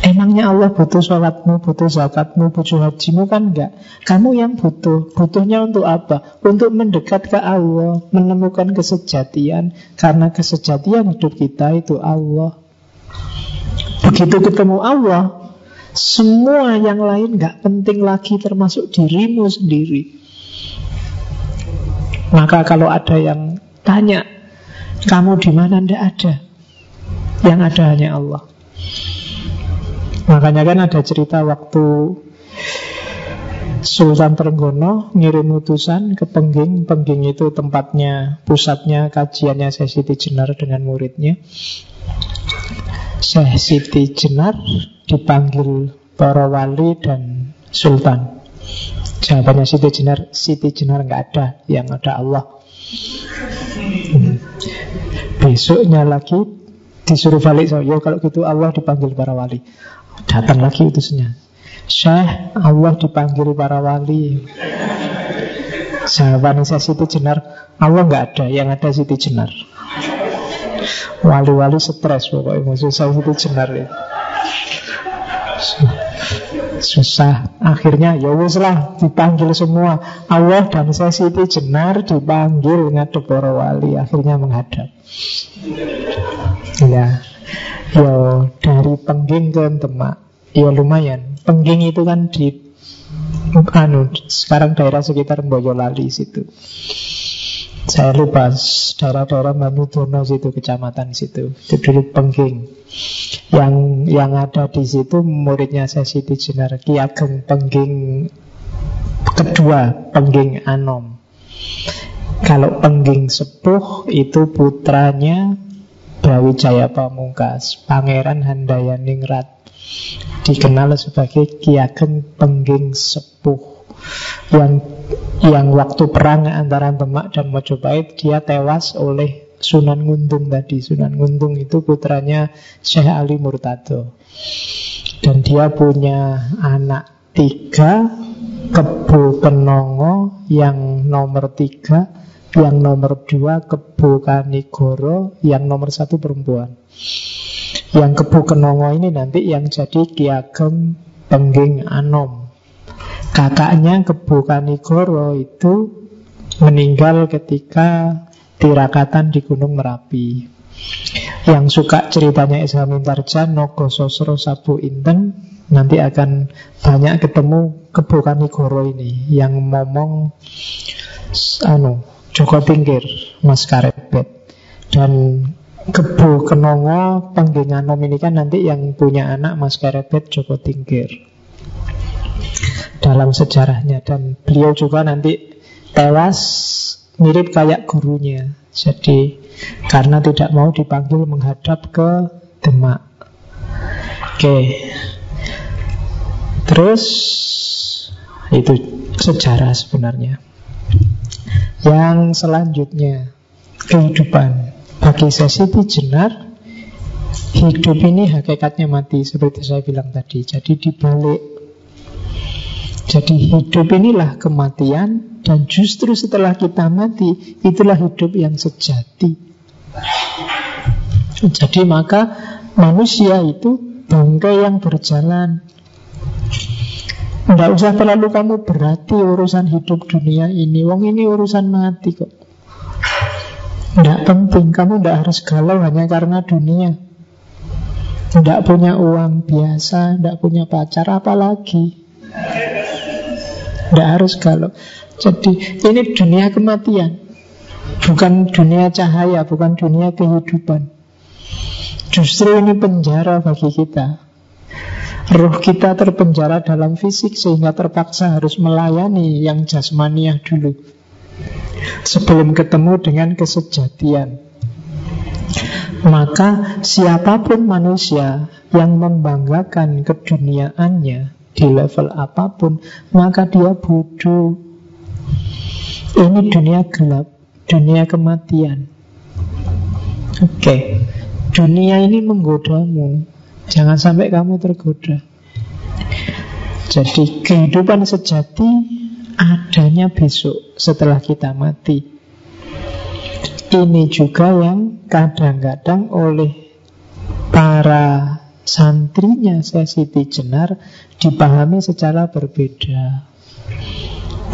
Emangnya Allah butuh sholatmu, butuh zakatmu, butuh hajimu kan enggak? Kamu yang butuh. Butuhnya untuk apa? Untuk mendekat ke Allah Menemukan kesejatian. Karena kesejatian hidup kita itu Allah. Begitu ketemu Allah Semua yang lain enggak penting lagi Termasuk dirimu sendiri Maka kalau ada yang tanya Kamu di mana? Tidak ada. Yang ada hanya Allah. Makanya kan ada cerita waktu Sultan Trenggono ngirim utusan ke Pengging. Pengging itu tempatnya, pusatnya kajiannya Syekh Siti Jenar dengan muridnya. Syekh Siti Jenar dipanggil para wali dan sultan Jawabannya Siti Jenar Siti Jenar nggak ada, yang ada Allah. Hmm. Besoknya lagi disuruh balik so, ya kalau gitu Allah dipanggil para wali. Datang lagi utusnya. Syekh Allah dipanggil para wali. Jawaban saya Siti Jenar Allah nggak ada, yang ada Siti Jenar. Wali-wali stres pokoknya musuh saya Siti Jenar ya. Susah. Akhirnya ya lah dipanggil semua. Allah dan saya Siti Jenar dipanggil ngadep para wali Akhirnya menghadap. Ya Ya dari pengging ke Demak. Ya lumayan. Pengging itu kan di anu, Sekarang daerah sekitar Boyolali situ Saya lupa Daerah-daerah Manudono situ Kecamatan situ Itu dulu Pengging. Yang yang ada di situ Muridnya saya Siti Jenar Ki Ageng Pengging Kedua Pengging Anom. Kalau pengging sepuh itu putranya Brawijaya Pamungkas, Pangeran Handayaningrat, dikenal sebagai Ki Ageng Pengging Sepuh. Yang yang waktu perang antara Demak dan Mojopahit dia tewas oleh Sunan Nguntung tadi. Sunan Nguntung itu putranya Syekh Ali Murtado. Dan dia punya anak tiga, Kebo Penongo yang nomor tiga, yang nomor dua Kebo Kanigoro Yang nomor satu perempuan Yang Kebo Kenongo ini nanti yang jadi Kiageng Pengging Anom Kakaknya Kebo Kanigoro itu meninggal ketika tirakatan di Gunung Merapi. Yang suka ceritanya Esa Mintarja Nogo Sosro Sabu Inten Nanti akan banyak ketemu Kebo Kanigoro ini Yang ngomong anu Joko Tingkir, Mas Karebet dan Kebo Kenongo Panggenganom ini kan nanti yang punya anak Mas Karebet Joko Tingkir dalam sejarahnya. Dan beliau juga nanti tewas mirip kayak gurunya. Jadi karena tidak mau dipanggil menghadap ke Demak. Oke. Terus itu sejarah sebenarnya. Yang selanjutnya Kehidupan. Bagi Siti Jenar. Hidup ini hakikatnya mati Seperti saya bilang tadi. Jadi dibalik Jadi hidup inilah kematian Dan justru setelah kita mati Itulah hidup yang sejati. Jadi maka Manusia itu bangkai yang berjalan. Tidak usah terlalu kamu berarti urusan hidup dunia ini. Wong ini urusan mati kok. Tidak penting. Kamu tidak harus galau hanya karena dunia. Tidak punya uang biasa Tidak punya pacar Apalagi Tidak harus galau Jadi ini dunia kematian. Bukan dunia cahaya Bukan dunia kehidupan. Justru ini penjara bagi kita. Ruh kita terpenjara dalam fisik sehingga terpaksa harus melayani yang jasmaniah dulu. Sebelum ketemu dengan kesejatian. Maka siapa pun manusia yang membanggakan keduniaannya di level apa pun, maka dia bodoh. Ini dunia gelap, dunia kematian. Oke, okay. dunia ini menggodamu, Jangan sampai kamu tergoda. Jadi kehidupan sejati adanya besok setelah kita mati. Ini juga yang kadang-kadang oleh para santrinya Siti Jenar dipahami secara berbeda.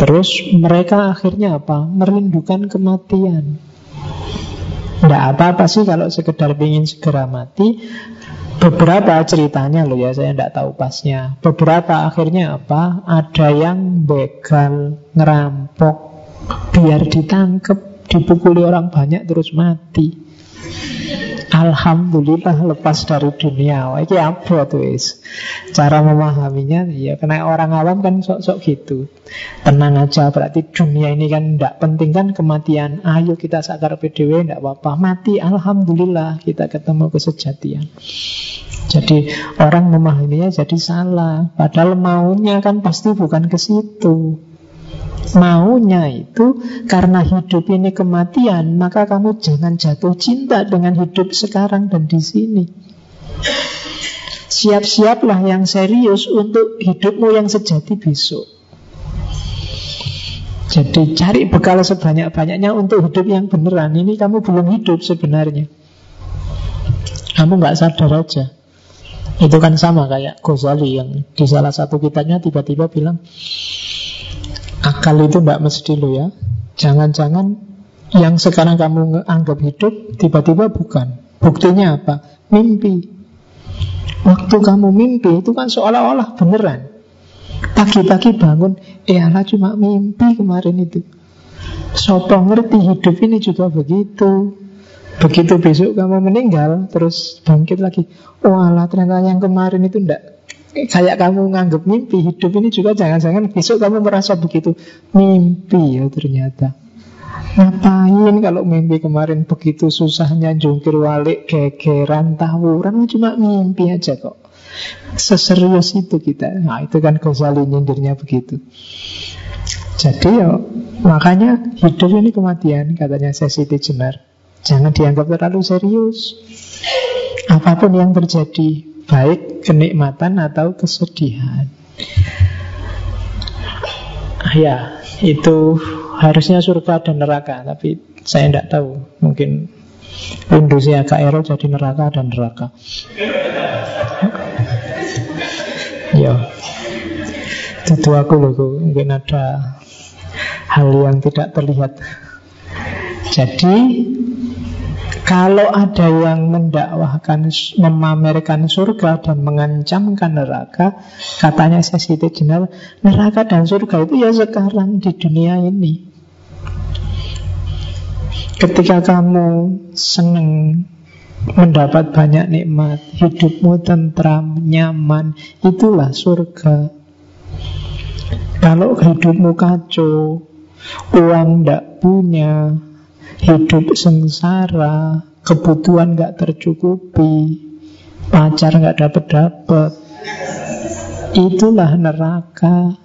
Terus mereka akhirnya apa? Merindukan kematian. Tidak apa-apa sih kalau sekedar ingin segera mati Beberapa ceritanya loh ya, saya tidak tahu pasnya. Beberapa akhirnya apa? Ada yang begal, ngerampok, biar ditangkap, dipukuli orang banyak terus mati. Alhamdulillah lepas dari dunia. Ini apa tuh is? Cara memahaminya ya kena orang awam kan sok-sok gitu. Tenang aja berarti dunia ini kan tidak penting kan kematian. Ayo kita sakar PDW tidak apa-apa. Mati Alhamdulillah kita ketemu kesejatian. Jadi orang memahaminya jadi salah. Padahal maunya kan pasti bukan ke situ. Maunya itu karena hidup ini kematian, maka kamu jangan jatuh cinta dengan hidup sekarang dan di sini. Siap-siaplah yang serius untuk hidupmu yang sejati besok. Jadi cari bekal sebanyak-banyaknya untuk hidup yang beneran. Ini kamu belum hidup sebenarnya. Kamu nggak sadar aja. Itu kan sama kayak Ghazali yang di salah satu kitabnya tiba-tiba bilang Akal itu tidak mesti lo ya. Jangan-jangan yang sekarang kamu anggap hidup tiba-tiba bukan. Buktinya apa? Mimpi. Waktu kamu mimpi itu kan seolah-olah beneran. Pagi-pagi bangun, eh cuma mimpi kemarin itu. Sopo ngerti hidup ini juga begitu. Begitu besok kamu meninggal, terus bangkit lagi. Oh Allah ternyata yang kemarin itu enggak Kayak kamu nganggap mimpi Hidup ini juga jangan-jangan besok kamu merasa begitu. Mimpi ya ternyata. Ngapain kalau mimpi kemarin begitu susahnya jungkir walik, gegeran, tawuran Cuma mimpi aja kok. Seserius itu kita. Nah itu kan Ghazali nyindirnya begitu. Jadi ya Makanya hidup ini kematian Katanya Siti Jenar. Jangan dianggap terlalu serius. Apa pun yang terjadi Baik kenikmatan atau kesedihan. Ya, itu harusnya surga dan neraka Tapi saya tidak tahu. Mungkin Windowsnya agak error jadi neraka dan neraka. Ya. Itu aku loh Mungkin ada Hal yang tidak terlihat. Jadi kalau ada yang mendakwahkan, memamerkan surga dan mengancamkan neraka, katanya saya Siti Jenar, neraka dan surga itu ya sekarang di dunia ini. Ketika kamu senang mendapat banyak nikmat, hidupmu tentram, nyaman, itulah surga. Kalau hidupmu kacau, uang tidak punya, hidup sengsara, kebutuhan nggak tercukupi, pacar nggak dapet dapet, itulah neraka.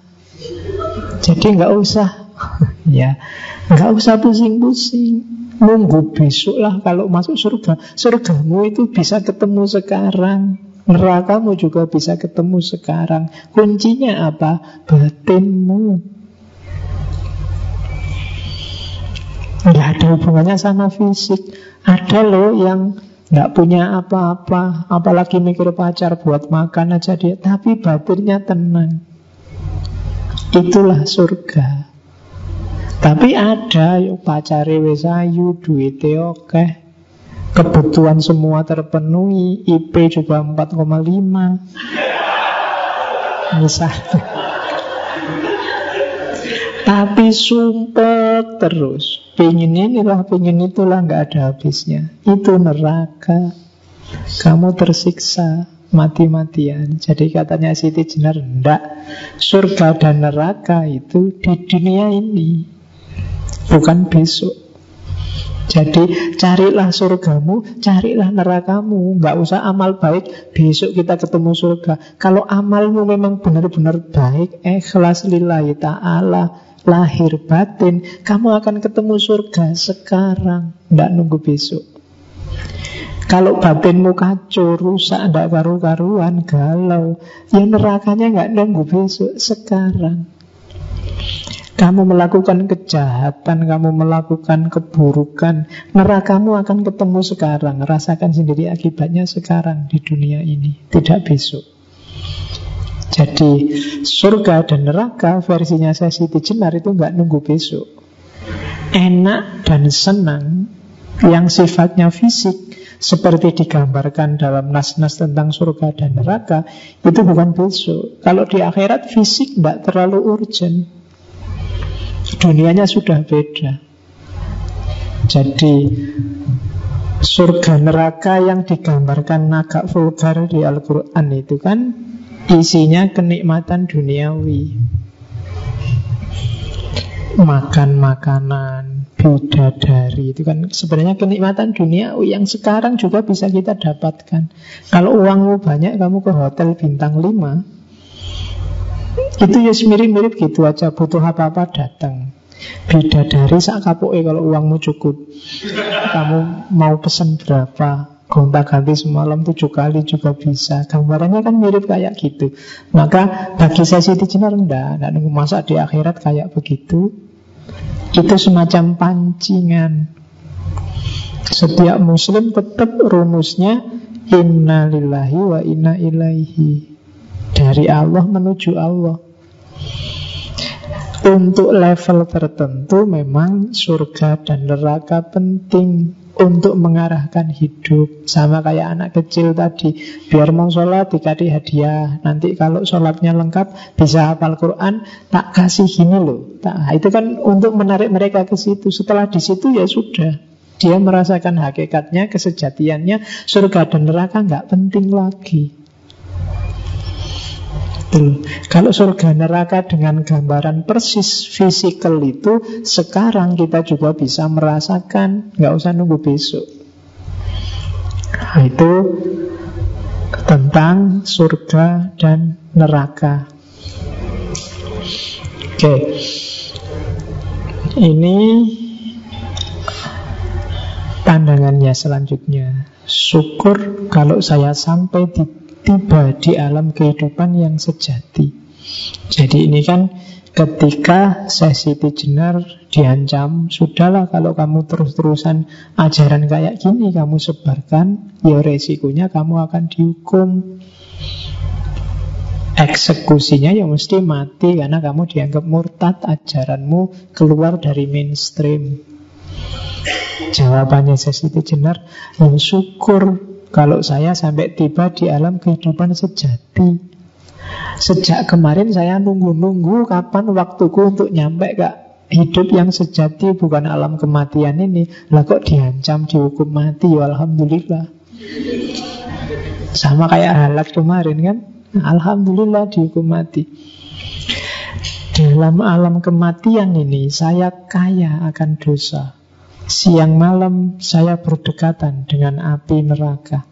Jadi nggak usah, ya, nggak usah pusing-pusing. Nunggu besok lah kalau masuk surga. Surgamu itu bisa ketemu sekarang. Nerakamu juga bisa ketemu sekarang. Kuncinya apa? Batinmu. Nggak ada hubungannya sama fisik. Ada loh yang nggak punya apa-apa Apalagi mikir pacar buat makan aja dia. Tapi batinnya tenang. Itulah surga. Tapi ada yuk pacare wis Duitnya oke Kebutuhan semua terpenuhi IP juga 4,5 Misalnya Tapi sumpah terus Pengen inilah, pengen itulah nggak ada habisnya. Itu neraka. Kamu tersiksa mati-matian. Jadi katanya Siti Jenar, enggak. Surga dan neraka itu di dunia ini. Bukan besok. Jadi carilah surgamu, carilah nerakamu Nggak usah amal baik Besok kita ketemu surga Kalau amalmu memang benar-benar baik Ikhlas lillahi ta'ala lahir batin, kamu akan ketemu surga sekarang, tidak nunggu besok. Kalau batinmu kacau, rusak, tidak karu-karuan, galau, ya nerakanya nggak nunggu besok, sekarang. Kamu melakukan kejahatan, kamu melakukan keburukan, nerakamu akan ketemu sekarang. Rasakan sendiri akibatnya sekarang di dunia ini, tidak besok. Jadi surga dan neraka versinya Siti Jenar itu nggak nunggu besok. Enak dan senang yang sifatnya fisik seperti digambarkan dalam nas-nas tentang surga dan neraka itu bukan besok. Kalau di akhirat fisik tidak terlalu urgent. Dunianya sudah beda. Jadi surga neraka yang digambarkan agak vulgar di Al-Quran itu kan isinya kenikmatan duniawi. Makan makanan, bidadari itu kan sebenarnya kenikmatan duniawi yang sekarang juga bisa kita dapatkan. Kalau uangmu banyak kamu ke hotel bintang 5 itu ya mirip-mirip gitu aja Butuh apa-apa datang Bidadari sak kapoke kalau uangmu cukup Kamu mau pesen berapa Gonta ganti semalam tujuh kali juga bisa. Gambarannya kan mirip kayak gitu. Maka bagi Siti Jenar enggak Enggak nunggu masa di akhirat kayak begitu. Itu semacam pancingan. Setiap muslim tetap rumusnya Inna lillahi wa inna ilaihi. Dari Allah menuju Allah. Untuk level tertentu memang surga dan neraka penting untuk mengarahkan hidup. Sama kayak anak kecil tadi. Biar mau sholat dikasih hadiah. Nanti kalau sholatnya lengkap Bisa hafal Quran Tak kasih gini loh. Tak, Itu kan untuk menarik mereka ke situ. Setelah di situ ya sudah. Dia merasakan hakikatnya, kesejatiannya. Surga dan neraka nggak penting lagi Betul. Kalau surga neraka dengan gambaran persis fisikal itu sekarang kita juga bisa merasakan, nggak usah nunggu besok. Nah, itu tentang surga dan neraka. Oke, ini pandangannya selanjutnya. Syukur kalau saya sampai di tiba di alam kehidupan yang sejati. Jadi ini kan ketika Siti Jenar diancam, sudahlah kalau kamu terus-terusan ajaran kayak gini kamu sebarkan, ya resikonya kamu akan dihukum. Eksekusinya ya mesti mati karena kamu dianggap murtad, ajaranmu keluar dari mainstream. Jawabannya Siti Jenar, ya syukur kalau saya sampai tiba di alam kehidupan sejati. Sejak kemarin saya nunggu-nunggu kapan waktuku untuk nyampe ke hidup yang sejati bukan alam kematian ini. Lah kok diancam dihukum mati? Ya Alhamdulillah. Sama kayak halak kemarin kan? Alhamdulillah dihukum mati. Dalam alam kematian ini saya kaya akan dosa Siang malam saya berdekatan dengan api neraka.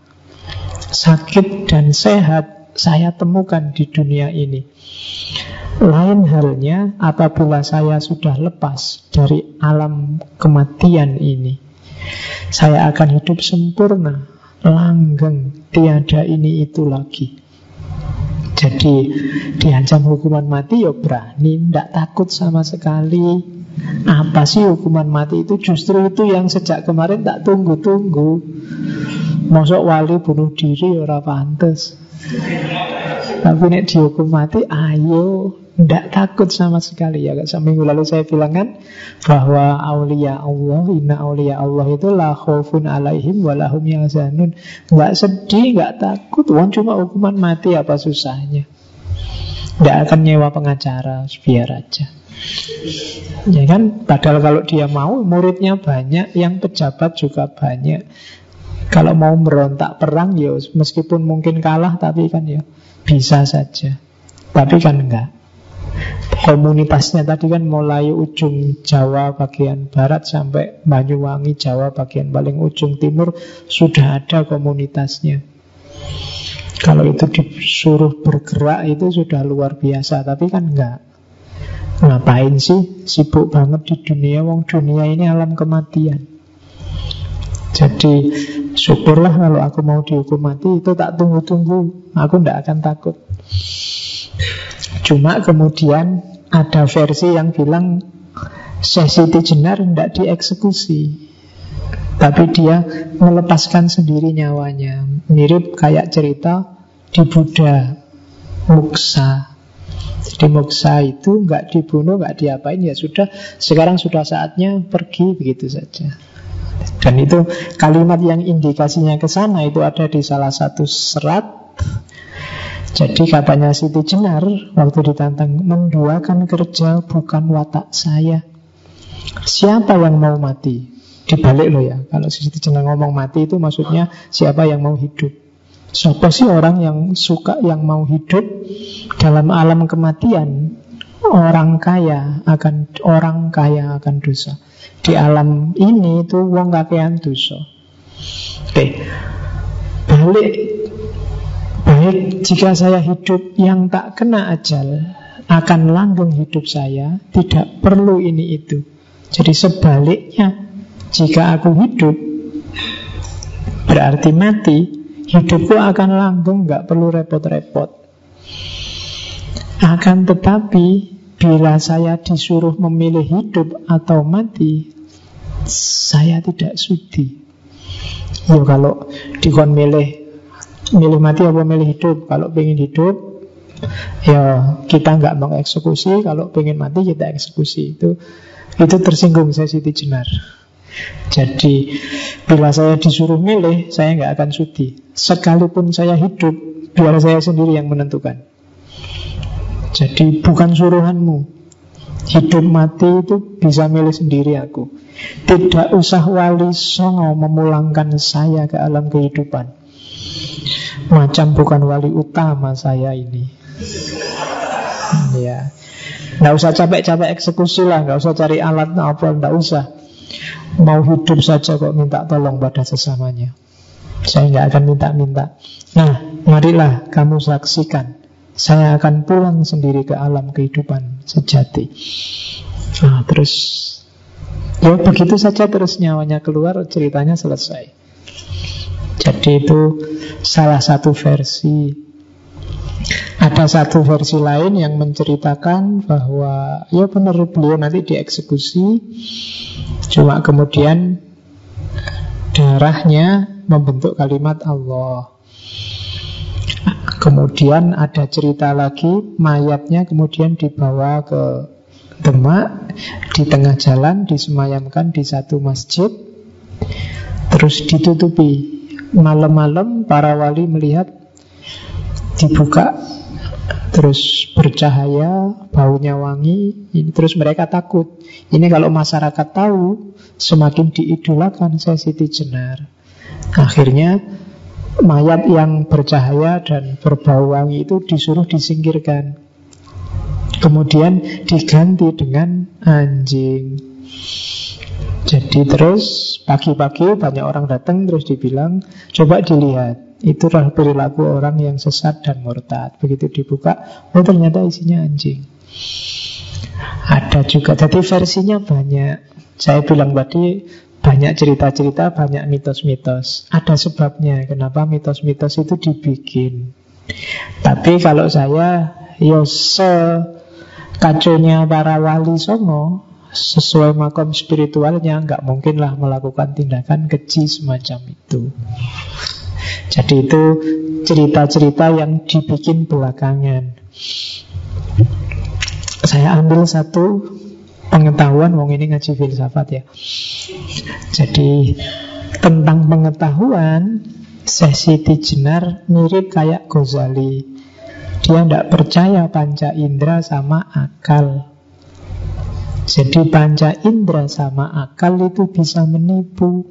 Sakit dan sehat saya temukan di dunia ini. Lain halnya apabila saya sudah lepas dari alam kematian ini. Saya akan hidup sempurna, langgeng, tiada ini itu lagi. Jadi diancam hukuman mati ya berani, tidak takut sama sekali, apa sih hukuman mati itu? Justru itu yang sejak kemarin tak tunggu-tunggu. Masuk wali bunuh diri ora pantes. Tapi nek dihukum mati, ayo tidak takut sama sekali ya Seminggu lalu saya bilang kan Bahwa aulia Allah Inna aulia Allah itu La khawfun alaihim walahum yang zanun Nggak sedih, nggak takut Wong cuma hukuman mati apa susahnya Tidak akan nyewa pengacara Biar aja Ya kan, padahal kalau dia mau muridnya banyak, yang pejabat juga banyak. Kalau mau merontak perang ya meskipun mungkin kalah tapi kan ya bisa saja. Tapi kan enggak. Komunitasnya tadi kan mulai ujung Jawa bagian barat sampai Banyuwangi Jawa bagian paling ujung timur sudah ada komunitasnya. Kalau itu disuruh bergerak itu sudah luar biasa, tapi kan enggak. Ngapain sih? Sibuk banget di dunia. Wong dunia ini alam kematian. Jadi syukurlah kalau aku mau dihukum mati. Itu tak tunggu-tunggu. Aku tidak akan takut. Cuma kemudian ada versi yang bilang Syekh Siti Jenar tidak dieksekusi. Tapi dia melepaskan sendiri nyawanya. Mirip kayak cerita di Buddha Muksa Jadi muksa itu nggak dibunuh, nggak diapain Ya sudah, sekarang sudah saatnya pergi begitu saja dan itu kalimat yang indikasinya ke sana itu ada di salah satu serat jadi katanya Siti Jenar waktu ditantang menduakan kerja bukan watak saya. Siapa yang mau mati? Dibalik loh ya. Kalau Siti Jenar ngomong mati itu maksudnya siapa yang mau hidup? Siapa sih orang yang suka yang mau hidup dalam alam kematian? Orang kaya akan orang kaya akan dosa. Di alam ini itu wong kakean dosa. Oke. Balik Baik, jika saya hidup yang tak kena ajal, akan langgeng hidup saya, tidak perlu ini itu. Jadi sebaliknya, jika aku hidup, berarti mati, hidupku akan langgeng, nggak perlu repot-repot. Akan tetapi, bila saya disuruh memilih hidup atau mati, saya tidak sudi. Ya kalau dikon milih milih mati apa milih hidup kalau pengen hidup ya kita nggak mau eksekusi kalau pengen mati kita eksekusi itu itu tersinggung saya Siti Jenar jadi bila saya disuruh milih saya nggak akan sudi. Sekalipun saya hidup biar saya sendiri yang menentukan. Jadi bukan suruhanmu. Hidup mati itu bisa milih sendiri aku. Tidak usah wali songo memulangkan saya ke alam kehidupan. Macam bukan wali utama saya ini. Ya. Nggak usah capek-capek eksekusi lah Nggak usah cari alat apa Nggak usah Mau hidup saja kok minta tolong pada sesamanya. Saya nggak akan minta-minta. Nah, marilah kamu saksikan. Saya akan pulang sendiri ke alam kehidupan sejati. Nah, terus. Ya begitu saja terus nyawanya keluar Ceritanya selesai. Jadi itu salah satu versi. Ada satu versi lain yang menceritakan bahwa ya benar beliau nanti dieksekusi, cuma kemudian darahnya membentuk kalimat Allah. Kemudian ada cerita lagi mayatnya kemudian dibawa ke Demak di tengah jalan disemayamkan di satu masjid terus ditutupi Malam-malam para wali melihat dibuka terus bercahaya, baunya wangi, ini terus mereka takut. Ini kalau masyarakat tahu, semakin diidolakan saya Siti Jenar. Akhirnya mayat yang bercahaya dan berbau wangi itu disuruh disingkirkan. Kemudian diganti dengan anjing. Jadi terus pagi-pagi banyak orang datang terus dibilang coba dilihat itulah perilaku orang yang sesat dan murtad. Begitu dibuka, oh ternyata isinya anjing. Ada juga, jadi versinya banyak. Saya bilang tadi banyak cerita-cerita, banyak mitos-mitos. Ada sebabnya kenapa mitos-mitos itu dibikin. Tapi kalau saya, se kaconya para wali songo, sesuai makom spiritualnya nggak mungkinlah melakukan tindakan keji semacam itu. Jadi itu cerita-cerita yang dibikin belakangan. Saya ambil satu pengetahuan, wong ini ngaji filsafat ya. Jadi tentang pengetahuan, Siti Jenar mirip kayak Ghazali. Dia tidak percaya panca indera sama akal. Jadi panca indera sama akal itu bisa menipu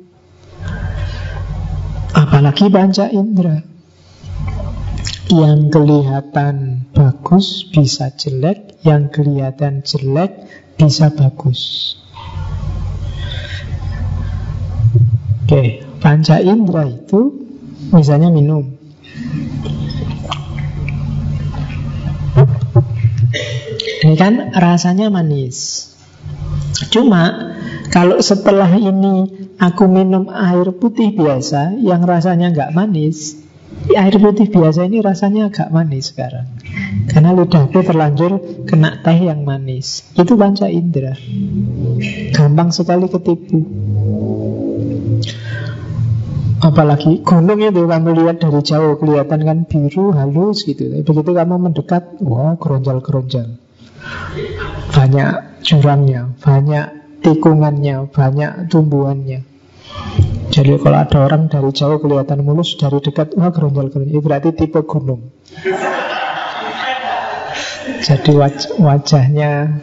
Apalagi panca indera Yang kelihatan bagus bisa jelek Yang kelihatan jelek bisa bagus. Oke, panca indera itu Misalnya minum. Ini kan rasanya manis. Cuma kalau setelah ini aku minum air putih biasa yang rasanya nggak manis, Air putih biasa ini rasanya agak manis sekarang Karena lidahku terlanjur kena teh yang manis Itu panca indera Gampang sekali ketipu Apalagi gunung itu kamu lihat dari jauh kelihatan kan biru halus gitu. Begitu kamu mendekat, wah wow, keronjal-keronjal. Banyak jurangnya, banyak tikungannya, banyak tumbuhannya. Jadi kalau ada orang dari jauh kelihatan mulus, dari dekat wah keronjal-keronjal. Itu berarti tipe gunung. Jadi waj wajahnya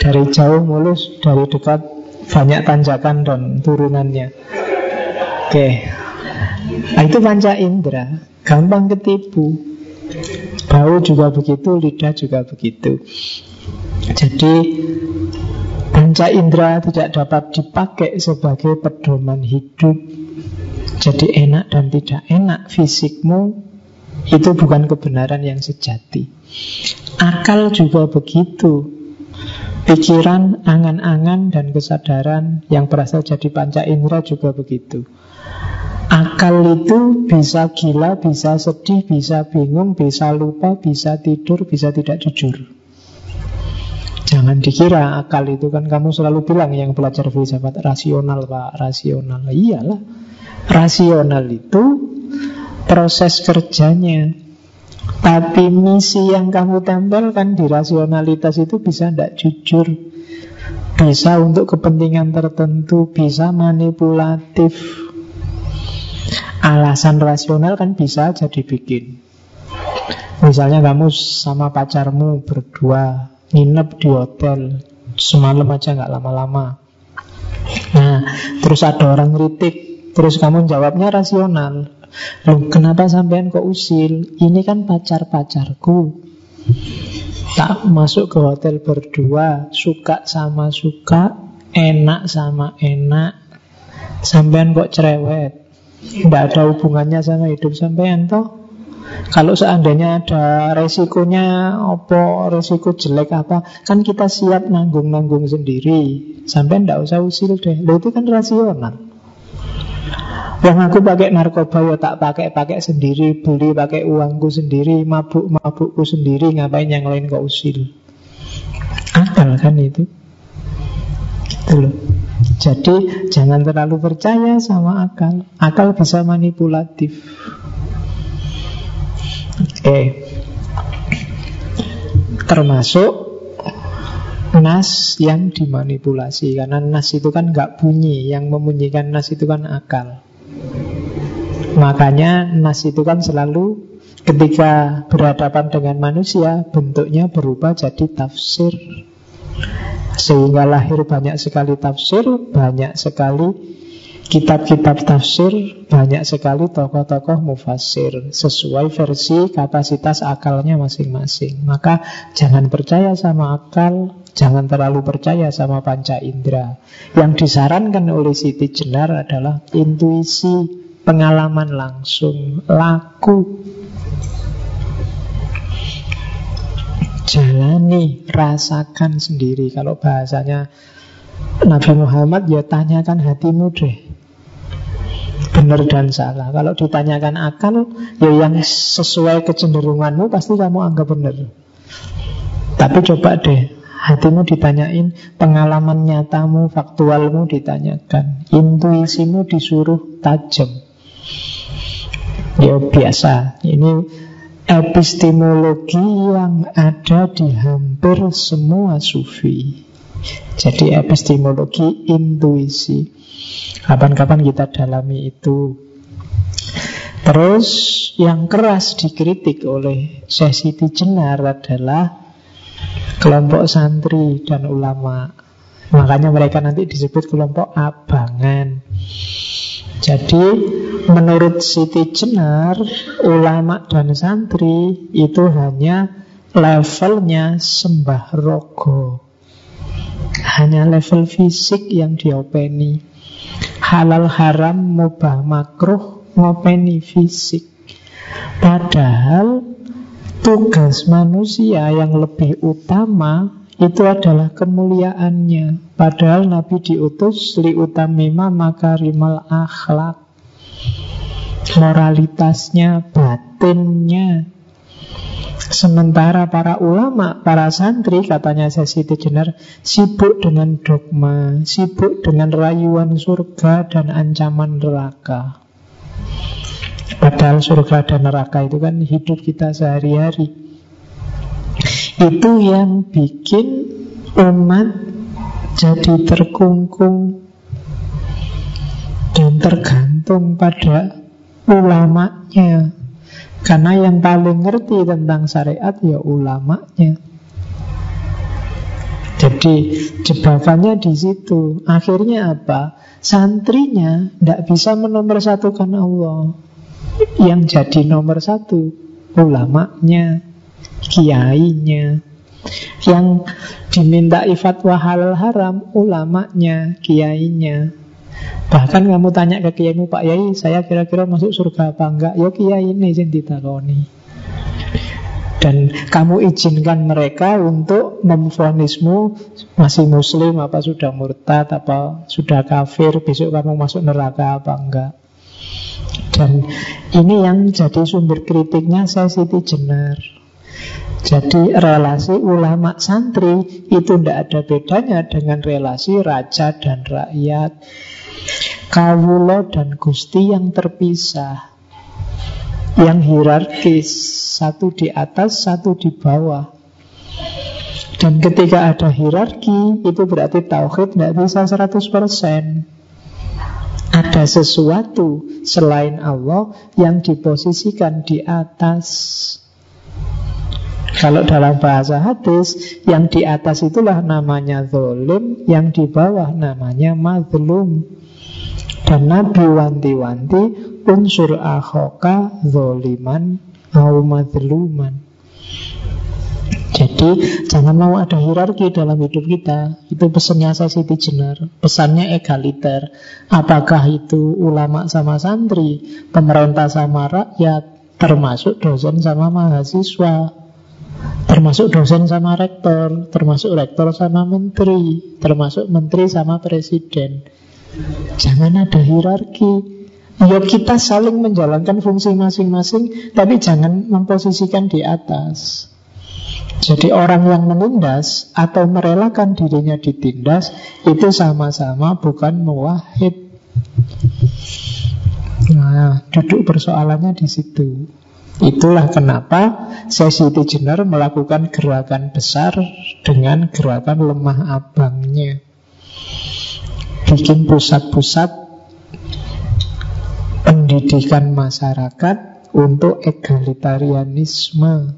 dari jauh mulus, dari dekat banyak tanjakan dan turunannya. Oke, Nah, itu panca indera, gampang ketipu. Bau juga begitu, lidah juga begitu. Jadi panca indera tidak dapat dipakai sebagai pedoman hidup. Jadi enak dan tidak enak fisikmu itu bukan kebenaran yang sejati. Akal juga begitu. Pikiran, angan-angan, dan kesadaran yang berasal jadi panca indera juga begitu. Akal itu bisa gila, bisa sedih, bisa bingung, bisa lupa, bisa tidur, bisa tidak jujur. Jangan dikira akal itu kan kamu selalu bilang yang belajar filsafat rasional pak, rasional. Iyalah, rasional itu proses kerjanya. Tapi misi yang kamu tempelkan di rasionalitas itu bisa tidak jujur. Bisa untuk kepentingan tertentu, bisa manipulatif, Alasan rasional kan bisa jadi bikin Misalnya kamu sama pacarmu berdua nginep di hotel semalam aja nggak lama-lama. Nah, terus ada orang kritik, terus kamu jawabnya rasional. Loh, kenapa sampean kok usil? Ini kan pacar-pacarku. Tak masuk ke hotel berdua, suka sama suka, enak sama enak. Sampean kok cerewet? Tidak ada hubungannya sama hidup sampean toh kalau seandainya ada resikonya apa resiko jelek apa kan kita siap nanggung-nanggung sendiri. Sampai ndak usah usil deh. Lo itu kan rasional. Yang aku pakai narkoba ya tak pakai pakai sendiri beli pakai uangku sendiri mabuk mabukku sendiri ngapain yang lain kok usil? Akal kan itu? Itu loh. Jadi jangan terlalu percaya sama akal. Akal bisa manipulatif. Oke. Termasuk nas yang dimanipulasi karena nas itu kan nggak bunyi yang memunyikan nas itu kan akal makanya nas itu kan selalu ketika berhadapan dengan manusia bentuknya berubah jadi tafsir sehingga lahir banyak sekali tafsir, banyak sekali kitab-kitab tafsir, banyak sekali tokoh-tokoh mufassir sesuai versi kapasitas akalnya masing-masing. Maka jangan percaya sama akal, jangan terlalu percaya sama panca indera. Yang disarankan oleh Siti Jenar adalah intuisi, pengalaman langsung, laku jalani, rasakan sendiri. Kalau bahasanya Nabi Muhammad ya tanyakan hatimu deh. Benar dan salah. Kalau ditanyakan akal, ya yang sesuai kecenderunganmu pasti kamu anggap benar. Tapi coba deh, hatimu ditanyain, pengalaman nyatamu, faktualmu ditanyakan, intuisimu disuruh tajam. Ya biasa. Ini epistemologi yang ada di hampir semua sufi. Jadi epistemologi intuisi. Kapan-kapan kita dalami itu. Terus yang keras dikritik oleh Syekh Siti Jenar adalah kelompok santri dan ulama. Makanya mereka nanti disebut kelompok abangan. Jadi menurut Siti Jenar Ulama dan santri itu hanya levelnya sembah rogo Hanya level fisik yang diopeni Halal haram mubah makruh ngopeni fisik Padahal tugas manusia yang lebih utama itu adalah kemuliaannya. Padahal Nabi diutus li utamima makarimal akhlak. moralitasnya, batinnya. Sementara para ulama, para santri, katanya Sesi Jenner, sibuk dengan dogma, sibuk dengan rayuan surga dan ancaman neraka. Padahal surga dan neraka itu kan hidup kita sehari-hari. Itu yang bikin umat jadi terkungkung dan tergantung pada ulamanya. Karena yang paling ngerti tentang syariat ya ulamanya. Jadi jebakannya di situ. Akhirnya apa? Santrinya tidak bisa menomorsatukan Allah. Yang jadi nomor satu ulamanya, kiainya. Yang diminta fatwa halal haram ulamanya, kiainya. Bahkan kamu tanya ke kiaimu Pak Yai Saya kira-kira masuk surga apa enggak? Ya kiai ini yang ditakoni. Dan kamu izinkan mereka untuk memfonismu masih muslim apa sudah murtad apa sudah kafir besok kamu masuk neraka apa enggak? Dan ini yang jadi sumber kritiknya saya Siti Jenar jadi relasi ulama santri itu tidak ada bedanya dengan relasi raja dan rakyat Kawulo dan Gusti yang terpisah Yang hierarkis Satu di atas, satu di bawah. Dan ketika ada hierarki Itu berarti Tauhid tidak bisa 100% Ada sesuatu selain Allah Yang diposisikan di atas kalau dalam bahasa hadis, yang di atas itulah namanya zolim, yang di bawah namanya mazlum. Dan Nabi wanti-wanti unsur akhoka zoliman au madluman. Jadi jangan mau ada hierarki dalam hidup kita Itu pesannya saya Siti Jenar Pesannya egaliter Apakah itu ulama sama santri Pemerintah sama rakyat Termasuk dosen sama mahasiswa Termasuk dosen sama rektor Termasuk rektor sama menteri Termasuk menteri sama presiden Jangan ada hierarki. Ya kita saling menjalankan fungsi masing-masing, tapi jangan memposisikan di atas. Jadi orang yang menindas atau merelakan dirinya ditindas itu sama-sama bukan muwahid. Nah, duduk persoalannya di situ. Itulah kenapa sesi Jenar melakukan gerakan besar dengan gerakan lemah abangnya. Bikin pusat-pusat pendidikan masyarakat untuk egalitarianisme.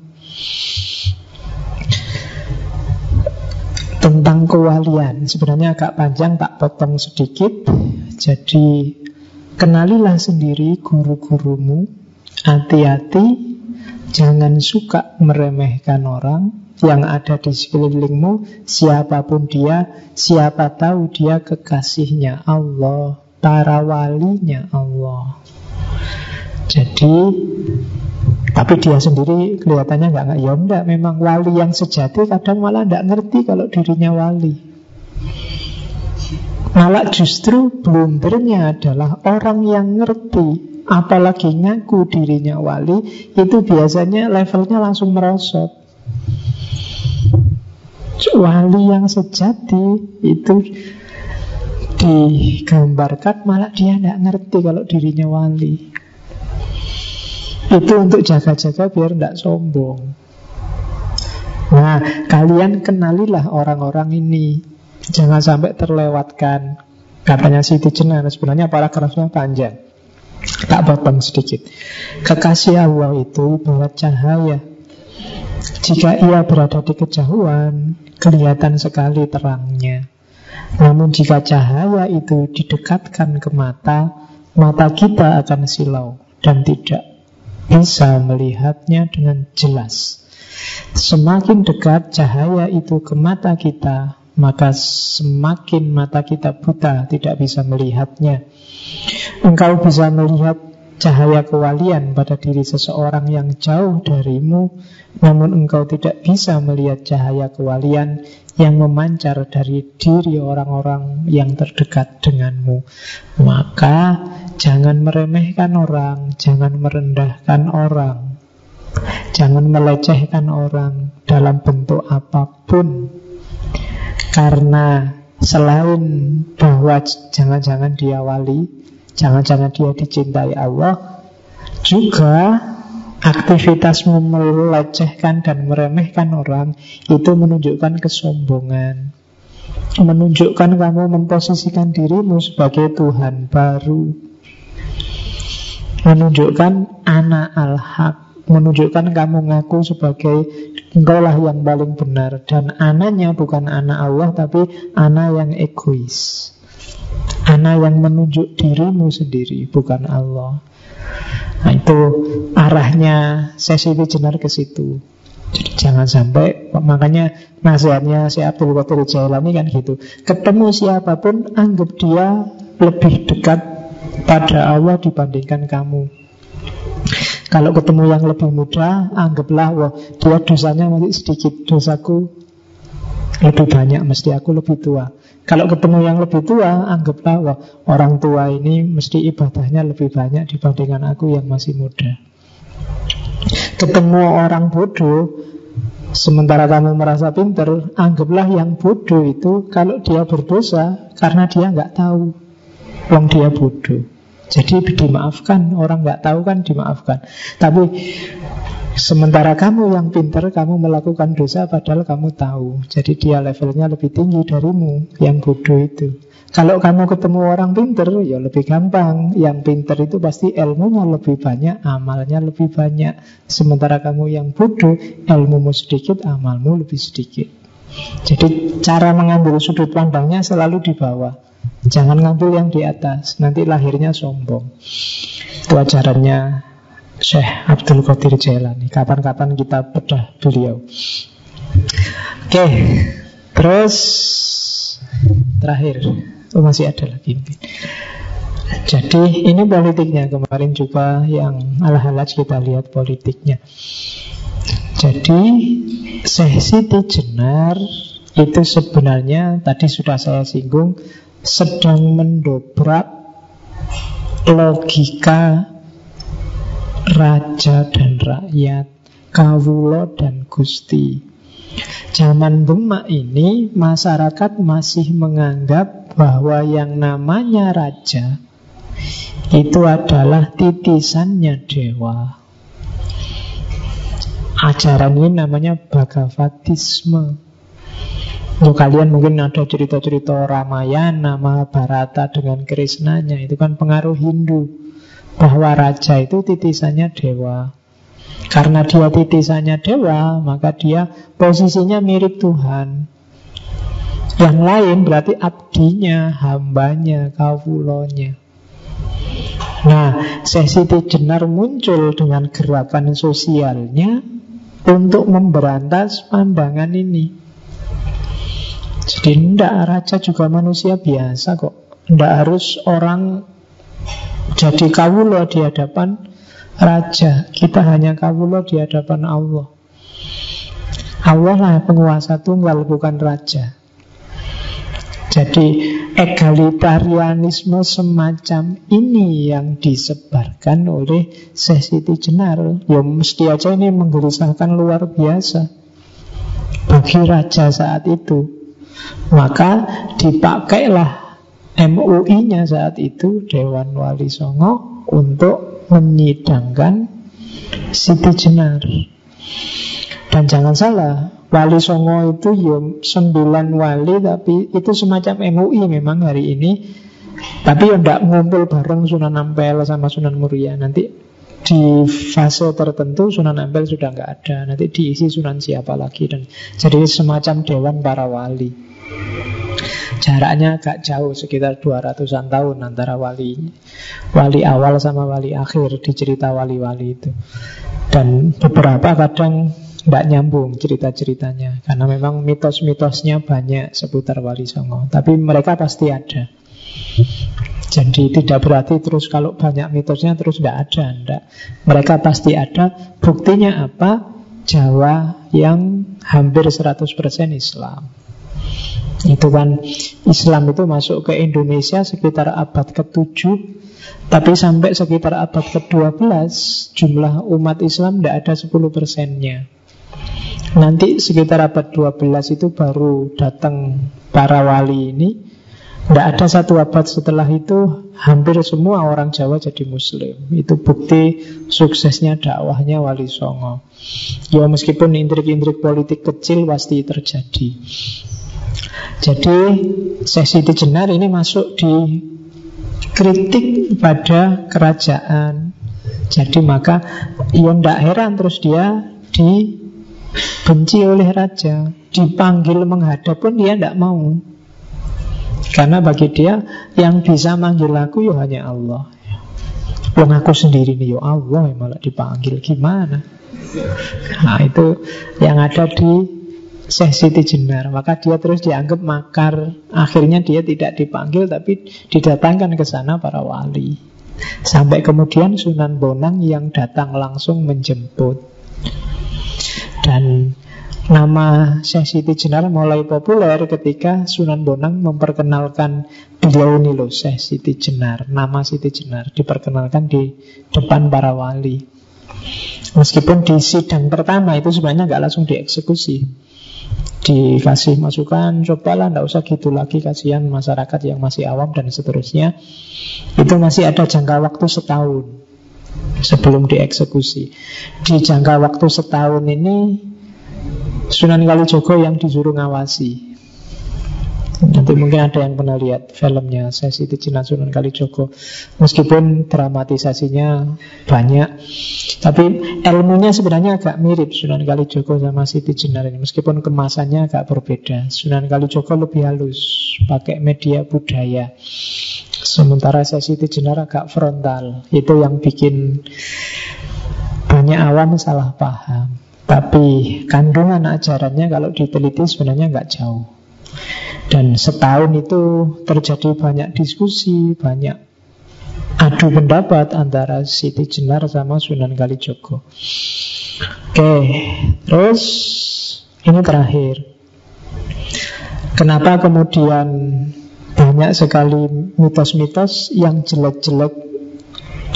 Tentang kewalian sebenarnya agak panjang tak potong sedikit. Jadi kenalilah sendiri guru-gurumu hati-hati jangan suka meremehkan orang yang ada di sekelilingmu, siapa pun dia, siapa tahu dia kekasihnya Allah, para walinya Allah. Jadi, tapi dia sendiri kelihatannya nggak nggak ya enggak, memang wali yang sejati kadang malah nggak ngerti kalau dirinya wali. Malah justru blundernya adalah orang yang ngerti Apalagi ngaku dirinya wali Itu biasanya levelnya langsung merosot wali yang sejati itu digambarkan malah dia tidak ngerti kalau dirinya wali. Itu untuk jaga-jaga biar tidak sombong. Nah, kalian kenalilah orang-orang ini. Jangan sampai terlewatkan. Katanya Siti Jenar, sebenarnya paragrafnya panjang. Tak potong sedikit. Kekasih Allah itu ibarat cahaya. Jika ia berada di kejauhan, kelihatan sekali terangnya. Namun jika cahaya itu didekatkan ke mata, mata kita akan silau dan tidak bisa melihatnya dengan jelas. Semakin dekat cahaya itu ke mata kita, maka semakin mata kita buta, tidak bisa melihatnya. Engkau bisa melihat cahaya kewalian pada diri seseorang yang jauh darimu, namun engkau tidak bisa melihat cahaya kewalian yang memancar dari diri orang-orang yang terdekat denganmu. Maka Jangan meremehkan orang, jangan merendahkan orang, jangan melecehkan orang dalam bentuk apa pun. Karena selain bahwa jangan-jangan dia wali, jangan-jangan dia dicintai Allah, juga aktivitasmu melecehkan dan meremehkan orang itu menunjukkan kesombongan. Menunjukkan kamu memposisikan dirimu sebagai Tuhan baru menunjukkan anak al-haq menunjukkan kamu ngaku sebagai engkau lah yang paling benar. Dan anaknya bukan anak Allah tapi anak yang egois. Anak yang menunjuk dirimu sendiri bukan Allah. Nah itu arahnya sesi jenar ke situ. Jadi jangan sampai makanya nasihatnya si Abdul Qadir Jailani kan gitu. Ketemu siapa pun anggap dia lebih dekat pada Allah dibandingkan kamu. Kalau ketemu yang lebih muda, anggaplah wah dia dosanya masih sedikit, dosaku lebih banyak, mesti aku lebih tua. Kalau ketemu yang lebih tua, anggaplah wah orang tua ini mesti ibadahnya lebih banyak dibandingkan aku yang masih muda. Ketemu orang bodoh, sementara kamu merasa pinter, anggaplah yang bodoh itu kalau dia berdosa karena dia nggak tahu. Wong dia bodoh. Jadi dimaafkan, orang nggak tahu kan dimaafkan. Tapi sementara kamu yang pinter, kamu melakukan dosa padahal kamu tahu. Jadi dia levelnya lebih tinggi darimu, yang bodoh itu. Kalau kamu ketemu orang pinter, ya lebih gampang. Yang pinter itu pasti ilmunya lebih banyak, amalnya lebih banyak. Sementara kamu yang bodoh, ilmumu sedikit, amalmu lebih sedikit. Jadi cara mengambil sudut pandangnya selalu di bawah. Jangan ngambil yang di atas, nanti lahirnya sombong. Itu ajarannya Syekh Abdul Qadir Jailani. Kapan-kapan kita bedah beliau. Oke, terus terakhir, oh masih ada lagi. Jadi ini politiknya kemarin juga yang ala-ala kita lihat politiknya. Jadi sesi Jenar itu sebenarnya tadi sudah saya singgung sedang mendobrak logika raja dan rakyat, kawulo dan gusti. Zaman Demak ini masyarakat masih menganggap bahwa yang namanya raja itu adalah titisannya dewa. Ajaran ini namanya Bhagavatisme. Untuk kalian mungkin ada cerita-cerita Ramayana, Mahabharata dengan Krishnanya Itu kan pengaruh Hindu. Bahwa raja itu titisannya dewa. Karena dia titisannya dewa Maka dia posisinya mirip Tuhan. Yang lain berarti abdinya, hambanya, kawulonya. Nah, sesi jenar muncul dengan gerakan sosialnya untuk memberantas pandangan ini. Jadi tidak raja juga manusia biasa kok. Tidak harus orang jadi kawulo di hadapan raja. Kita hanya kawulo di hadapan Allah. Allah lah penguasa tunggal bukan raja. Jadi egalitarianisme semacam ini yang disebarkan oleh Sesiti Jenar. Ya mesti aja ini menggelisahkan luar biasa bagi raja saat itu. Maka dipakailah MUI-nya saat itu Dewan Wali Songo untuk menyidangkan Siti Jenar. Dan jangan salah, Wali Songo itu ya sembilan wali tapi itu semacam MUI memang hari ini. Tapi ya tidak ngumpul bareng Sunan Ampel sama Sunan Muria. Nanti di fase tertentu Sunan Ampel sudah nggak ada. Nanti diisi Sunan siapa lagi dan jadi semacam dewan para wali. Jaraknya agak jauh sekitar 200-an tahun antara wali wali awal sama wali akhir di cerita wali-wali itu. Dan beberapa kadang tidak nyambung cerita-ceritanya karena memang mitos-mitosnya banyak seputar Wali Songo. Tapi mereka pasti ada. Jadi tidak berarti terus kalau banyak mitosnya terus tidak ada. Enggak. Mereka pasti ada. Buktinya apa? Jawa yang hampir 100% Islam. Itu kan Islam itu masuk ke Indonesia sekitar abad ke-7 Tapi sampai sekitar abad ke-12 Jumlah umat Islam tidak ada 10 persennya Nanti sekitar abad 12 itu baru datang para wali ini tidak ada satu abad setelah itu hampir semua orang Jawa jadi Muslim. Itu bukti suksesnya dakwahnya Wali Songo. Ya meskipun intrik-intrik politik kecil pasti terjadi. Jadi sesi Jenar ini masuk di kritik pada kerajaan. Jadi maka ya tidak heran terus dia dibenci oleh raja, dipanggil menghadap pun dia tidak mau. Karena bagi dia yang bisa manggil aku ya hanya Allah. Wong aku sendiri nih ya Allah yang malah dipanggil gimana? Nah itu yang ada di Syekh Siti Jenar Maka dia terus dianggap makar Akhirnya dia tidak dipanggil Tapi didatangkan ke sana para wali Sampai kemudian Sunan Bonang yang datang langsung menjemput Dan Nama Syekh Siti Jenar mulai populer ketika Sunan Bonang memperkenalkan beliau ini loh Syekh Siti Jenar Nama Siti Jenar diperkenalkan di depan para wali. Meskipun di sidang pertama itu sebenarnya nggak langsung dieksekusi. Dikasih masukan, cobalah nggak usah gitu lagi Kasihan masyarakat yang masih awam dan seterusnya. Itu masih ada jangka waktu setahun Sebelum dieksekusi. Di jangka waktu setahun ini Sunan Kalijogo yang disuruh ngawasi. Nanti mungkin ada yang pernah lihat filmnya Sesi Tijina Sunan Kalijogo. Meskipun dramatisasinya banyak Tapi ilmunya sebenarnya agak mirip Sunan Kalijogo sama Siti Jenar ini. Meskipun kemasannya agak berbeda Sunan Kalijogo lebih halus Pakai media budaya. Sementara Sesi Jenar agak frontal Itu yang bikin banyak awam salah paham tapi kandungan ajarannya kalau diteliti sebenarnya nggak jauh. Dan setahun itu terjadi banyak diskusi, banyak adu pendapat antara Siti Jenar sama Sunan Kalijogo. Oke, terus ini terakhir. Kenapa kemudian banyak sekali mitos-mitos yang jelek-jelek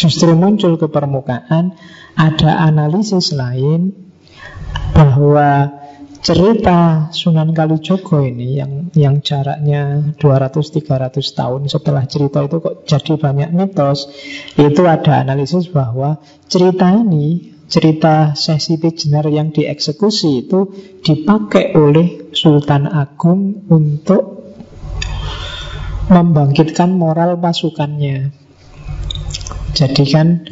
justru muncul ke permukaan? Ada analisis lain bahwa cerita Sunan Kalijogo ini yang yang jaraknya 200-300 tahun setelah cerita itu kok jadi banyak mitos itu ada analisis bahwa cerita ini cerita sesi Jenar yang dieksekusi itu dipakai oleh Sultan Agung untuk membangkitkan moral pasukannya. Jadi kan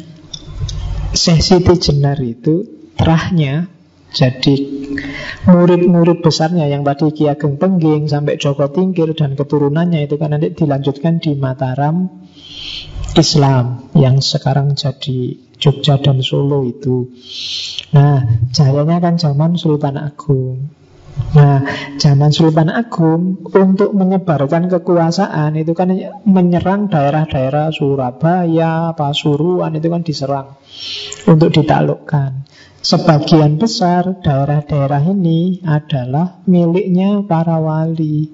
sesi Jenar itu terahnya jadi murid-murid besarnya yang tadi Ki Ageng Pengging sampai Joko Tingkir dan keturunannya itu kan nanti dilanjutkan di Mataram Islam yang sekarang jadi Jogja dan Solo itu. Nah, jayanya kan zaman Sultan Agung. Nah, zaman Sultan Agung untuk menyebarkan kekuasaan itu kan menyerang daerah-daerah Surabaya, Pasuruan itu kan diserang untuk ditaklukkan. Sebagian besar daerah-daerah ini adalah miliknya para wali.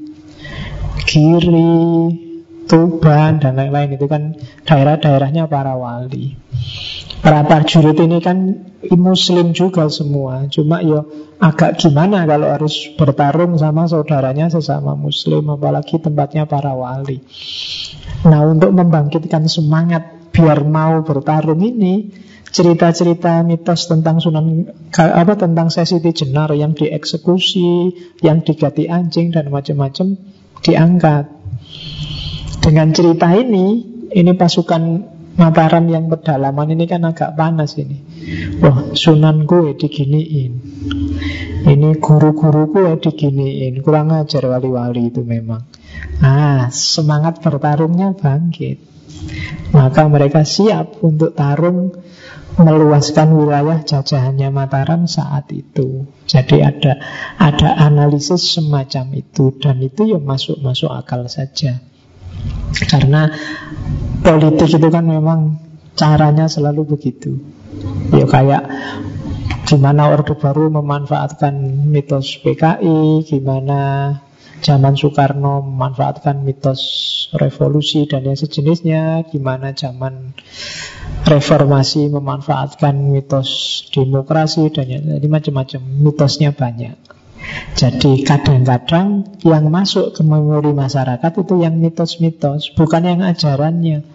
Giri, Tuban, dan lain-lain itu kan daerah-daerahnya para wali. Para prajurit ini kan muslim juga semua Cuma ya agak gimana kalau harus bertarung sama saudaranya sesama muslim Apalagi tempatnya para wali Nah untuk membangkitkan semangat biar mau bertarung ini cerita-cerita mitos tentang Sunan apa tentang Sesi Jenar yang dieksekusi, yang diganti anjing dan macam-macam diangkat. Dengan cerita ini, ini pasukan Mataram yang pedalaman ini kan agak panas ini. Wah, Sunan gue diginiin. Ini guru-guruku ya diginiin. Kurang ajar wali-wali itu memang. Nah, semangat bertarungnya bangkit. Maka mereka siap untuk tarung meluaskan wilayah jajahannya Mataram saat itu. Jadi ada ada analisis semacam itu dan itu ya masuk masuk akal saja. Karena politik itu kan memang caranya selalu begitu. Ya kayak gimana Orde Baru memanfaatkan mitos PKI, gimana zaman Soekarno memanfaatkan mitos revolusi dan yang sejenisnya, gimana zaman reformasi memanfaatkan mitos demokrasi dan yang jadi macam-macam mitosnya banyak. Jadi kadang-kadang yang masuk ke memori masyarakat itu yang mitos-mitos, bukan yang ajarannya.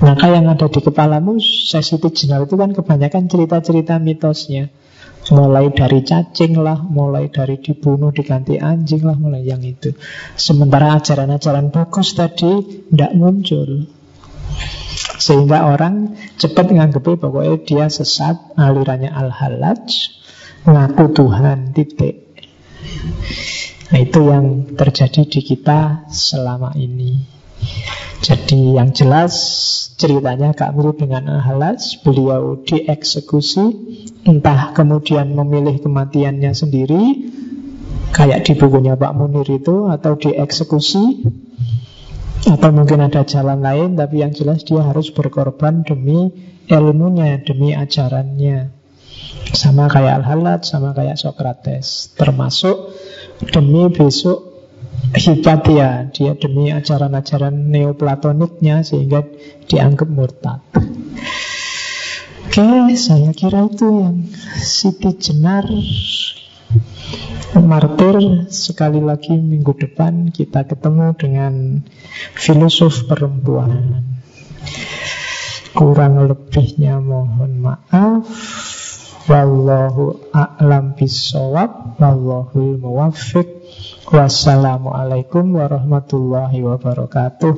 Maka yang ada di kepalamu sesi general itu kan kebanyakan cerita-cerita mitosnya. Mulai dari cacing lah, mulai dari dibunuh diganti anjing lah, mulai yang itu. Sementara ajaran-ajaran bagus tadi tidak muncul. Sehingga orang cepat menganggap bahwa dia sesat, alirannya al-halaj, ngaku Tuhan, titik. Nah itu yang terjadi di kita selama ini. Jadi yang jelas ceritanya Kak mirip dengan Ahalas Beliau dieksekusi Entah kemudian memilih kematiannya sendiri Kayak di bukunya Pak Munir itu Atau dieksekusi Atau mungkin ada jalan lain Tapi yang jelas dia harus berkorban demi ilmunya Demi ajarannya. Sama kayak Al-Halat Sama kayak Socrates. Termasuk demi besok Hipatia Dia demi ajaran-ajaran neoplatoniknya Sehingga dianggap murtad. Oke, saya kira itu yang Siti Jenar Martir. Sekali lagi minggu depan Kita ketemu dengan Filosof perempuan. Kurang lebihnya mohon maaf Wallahu a'lam bisawab Wallahul muwaffiq Wassalamualaikum warahmatullahi wabarakatuh.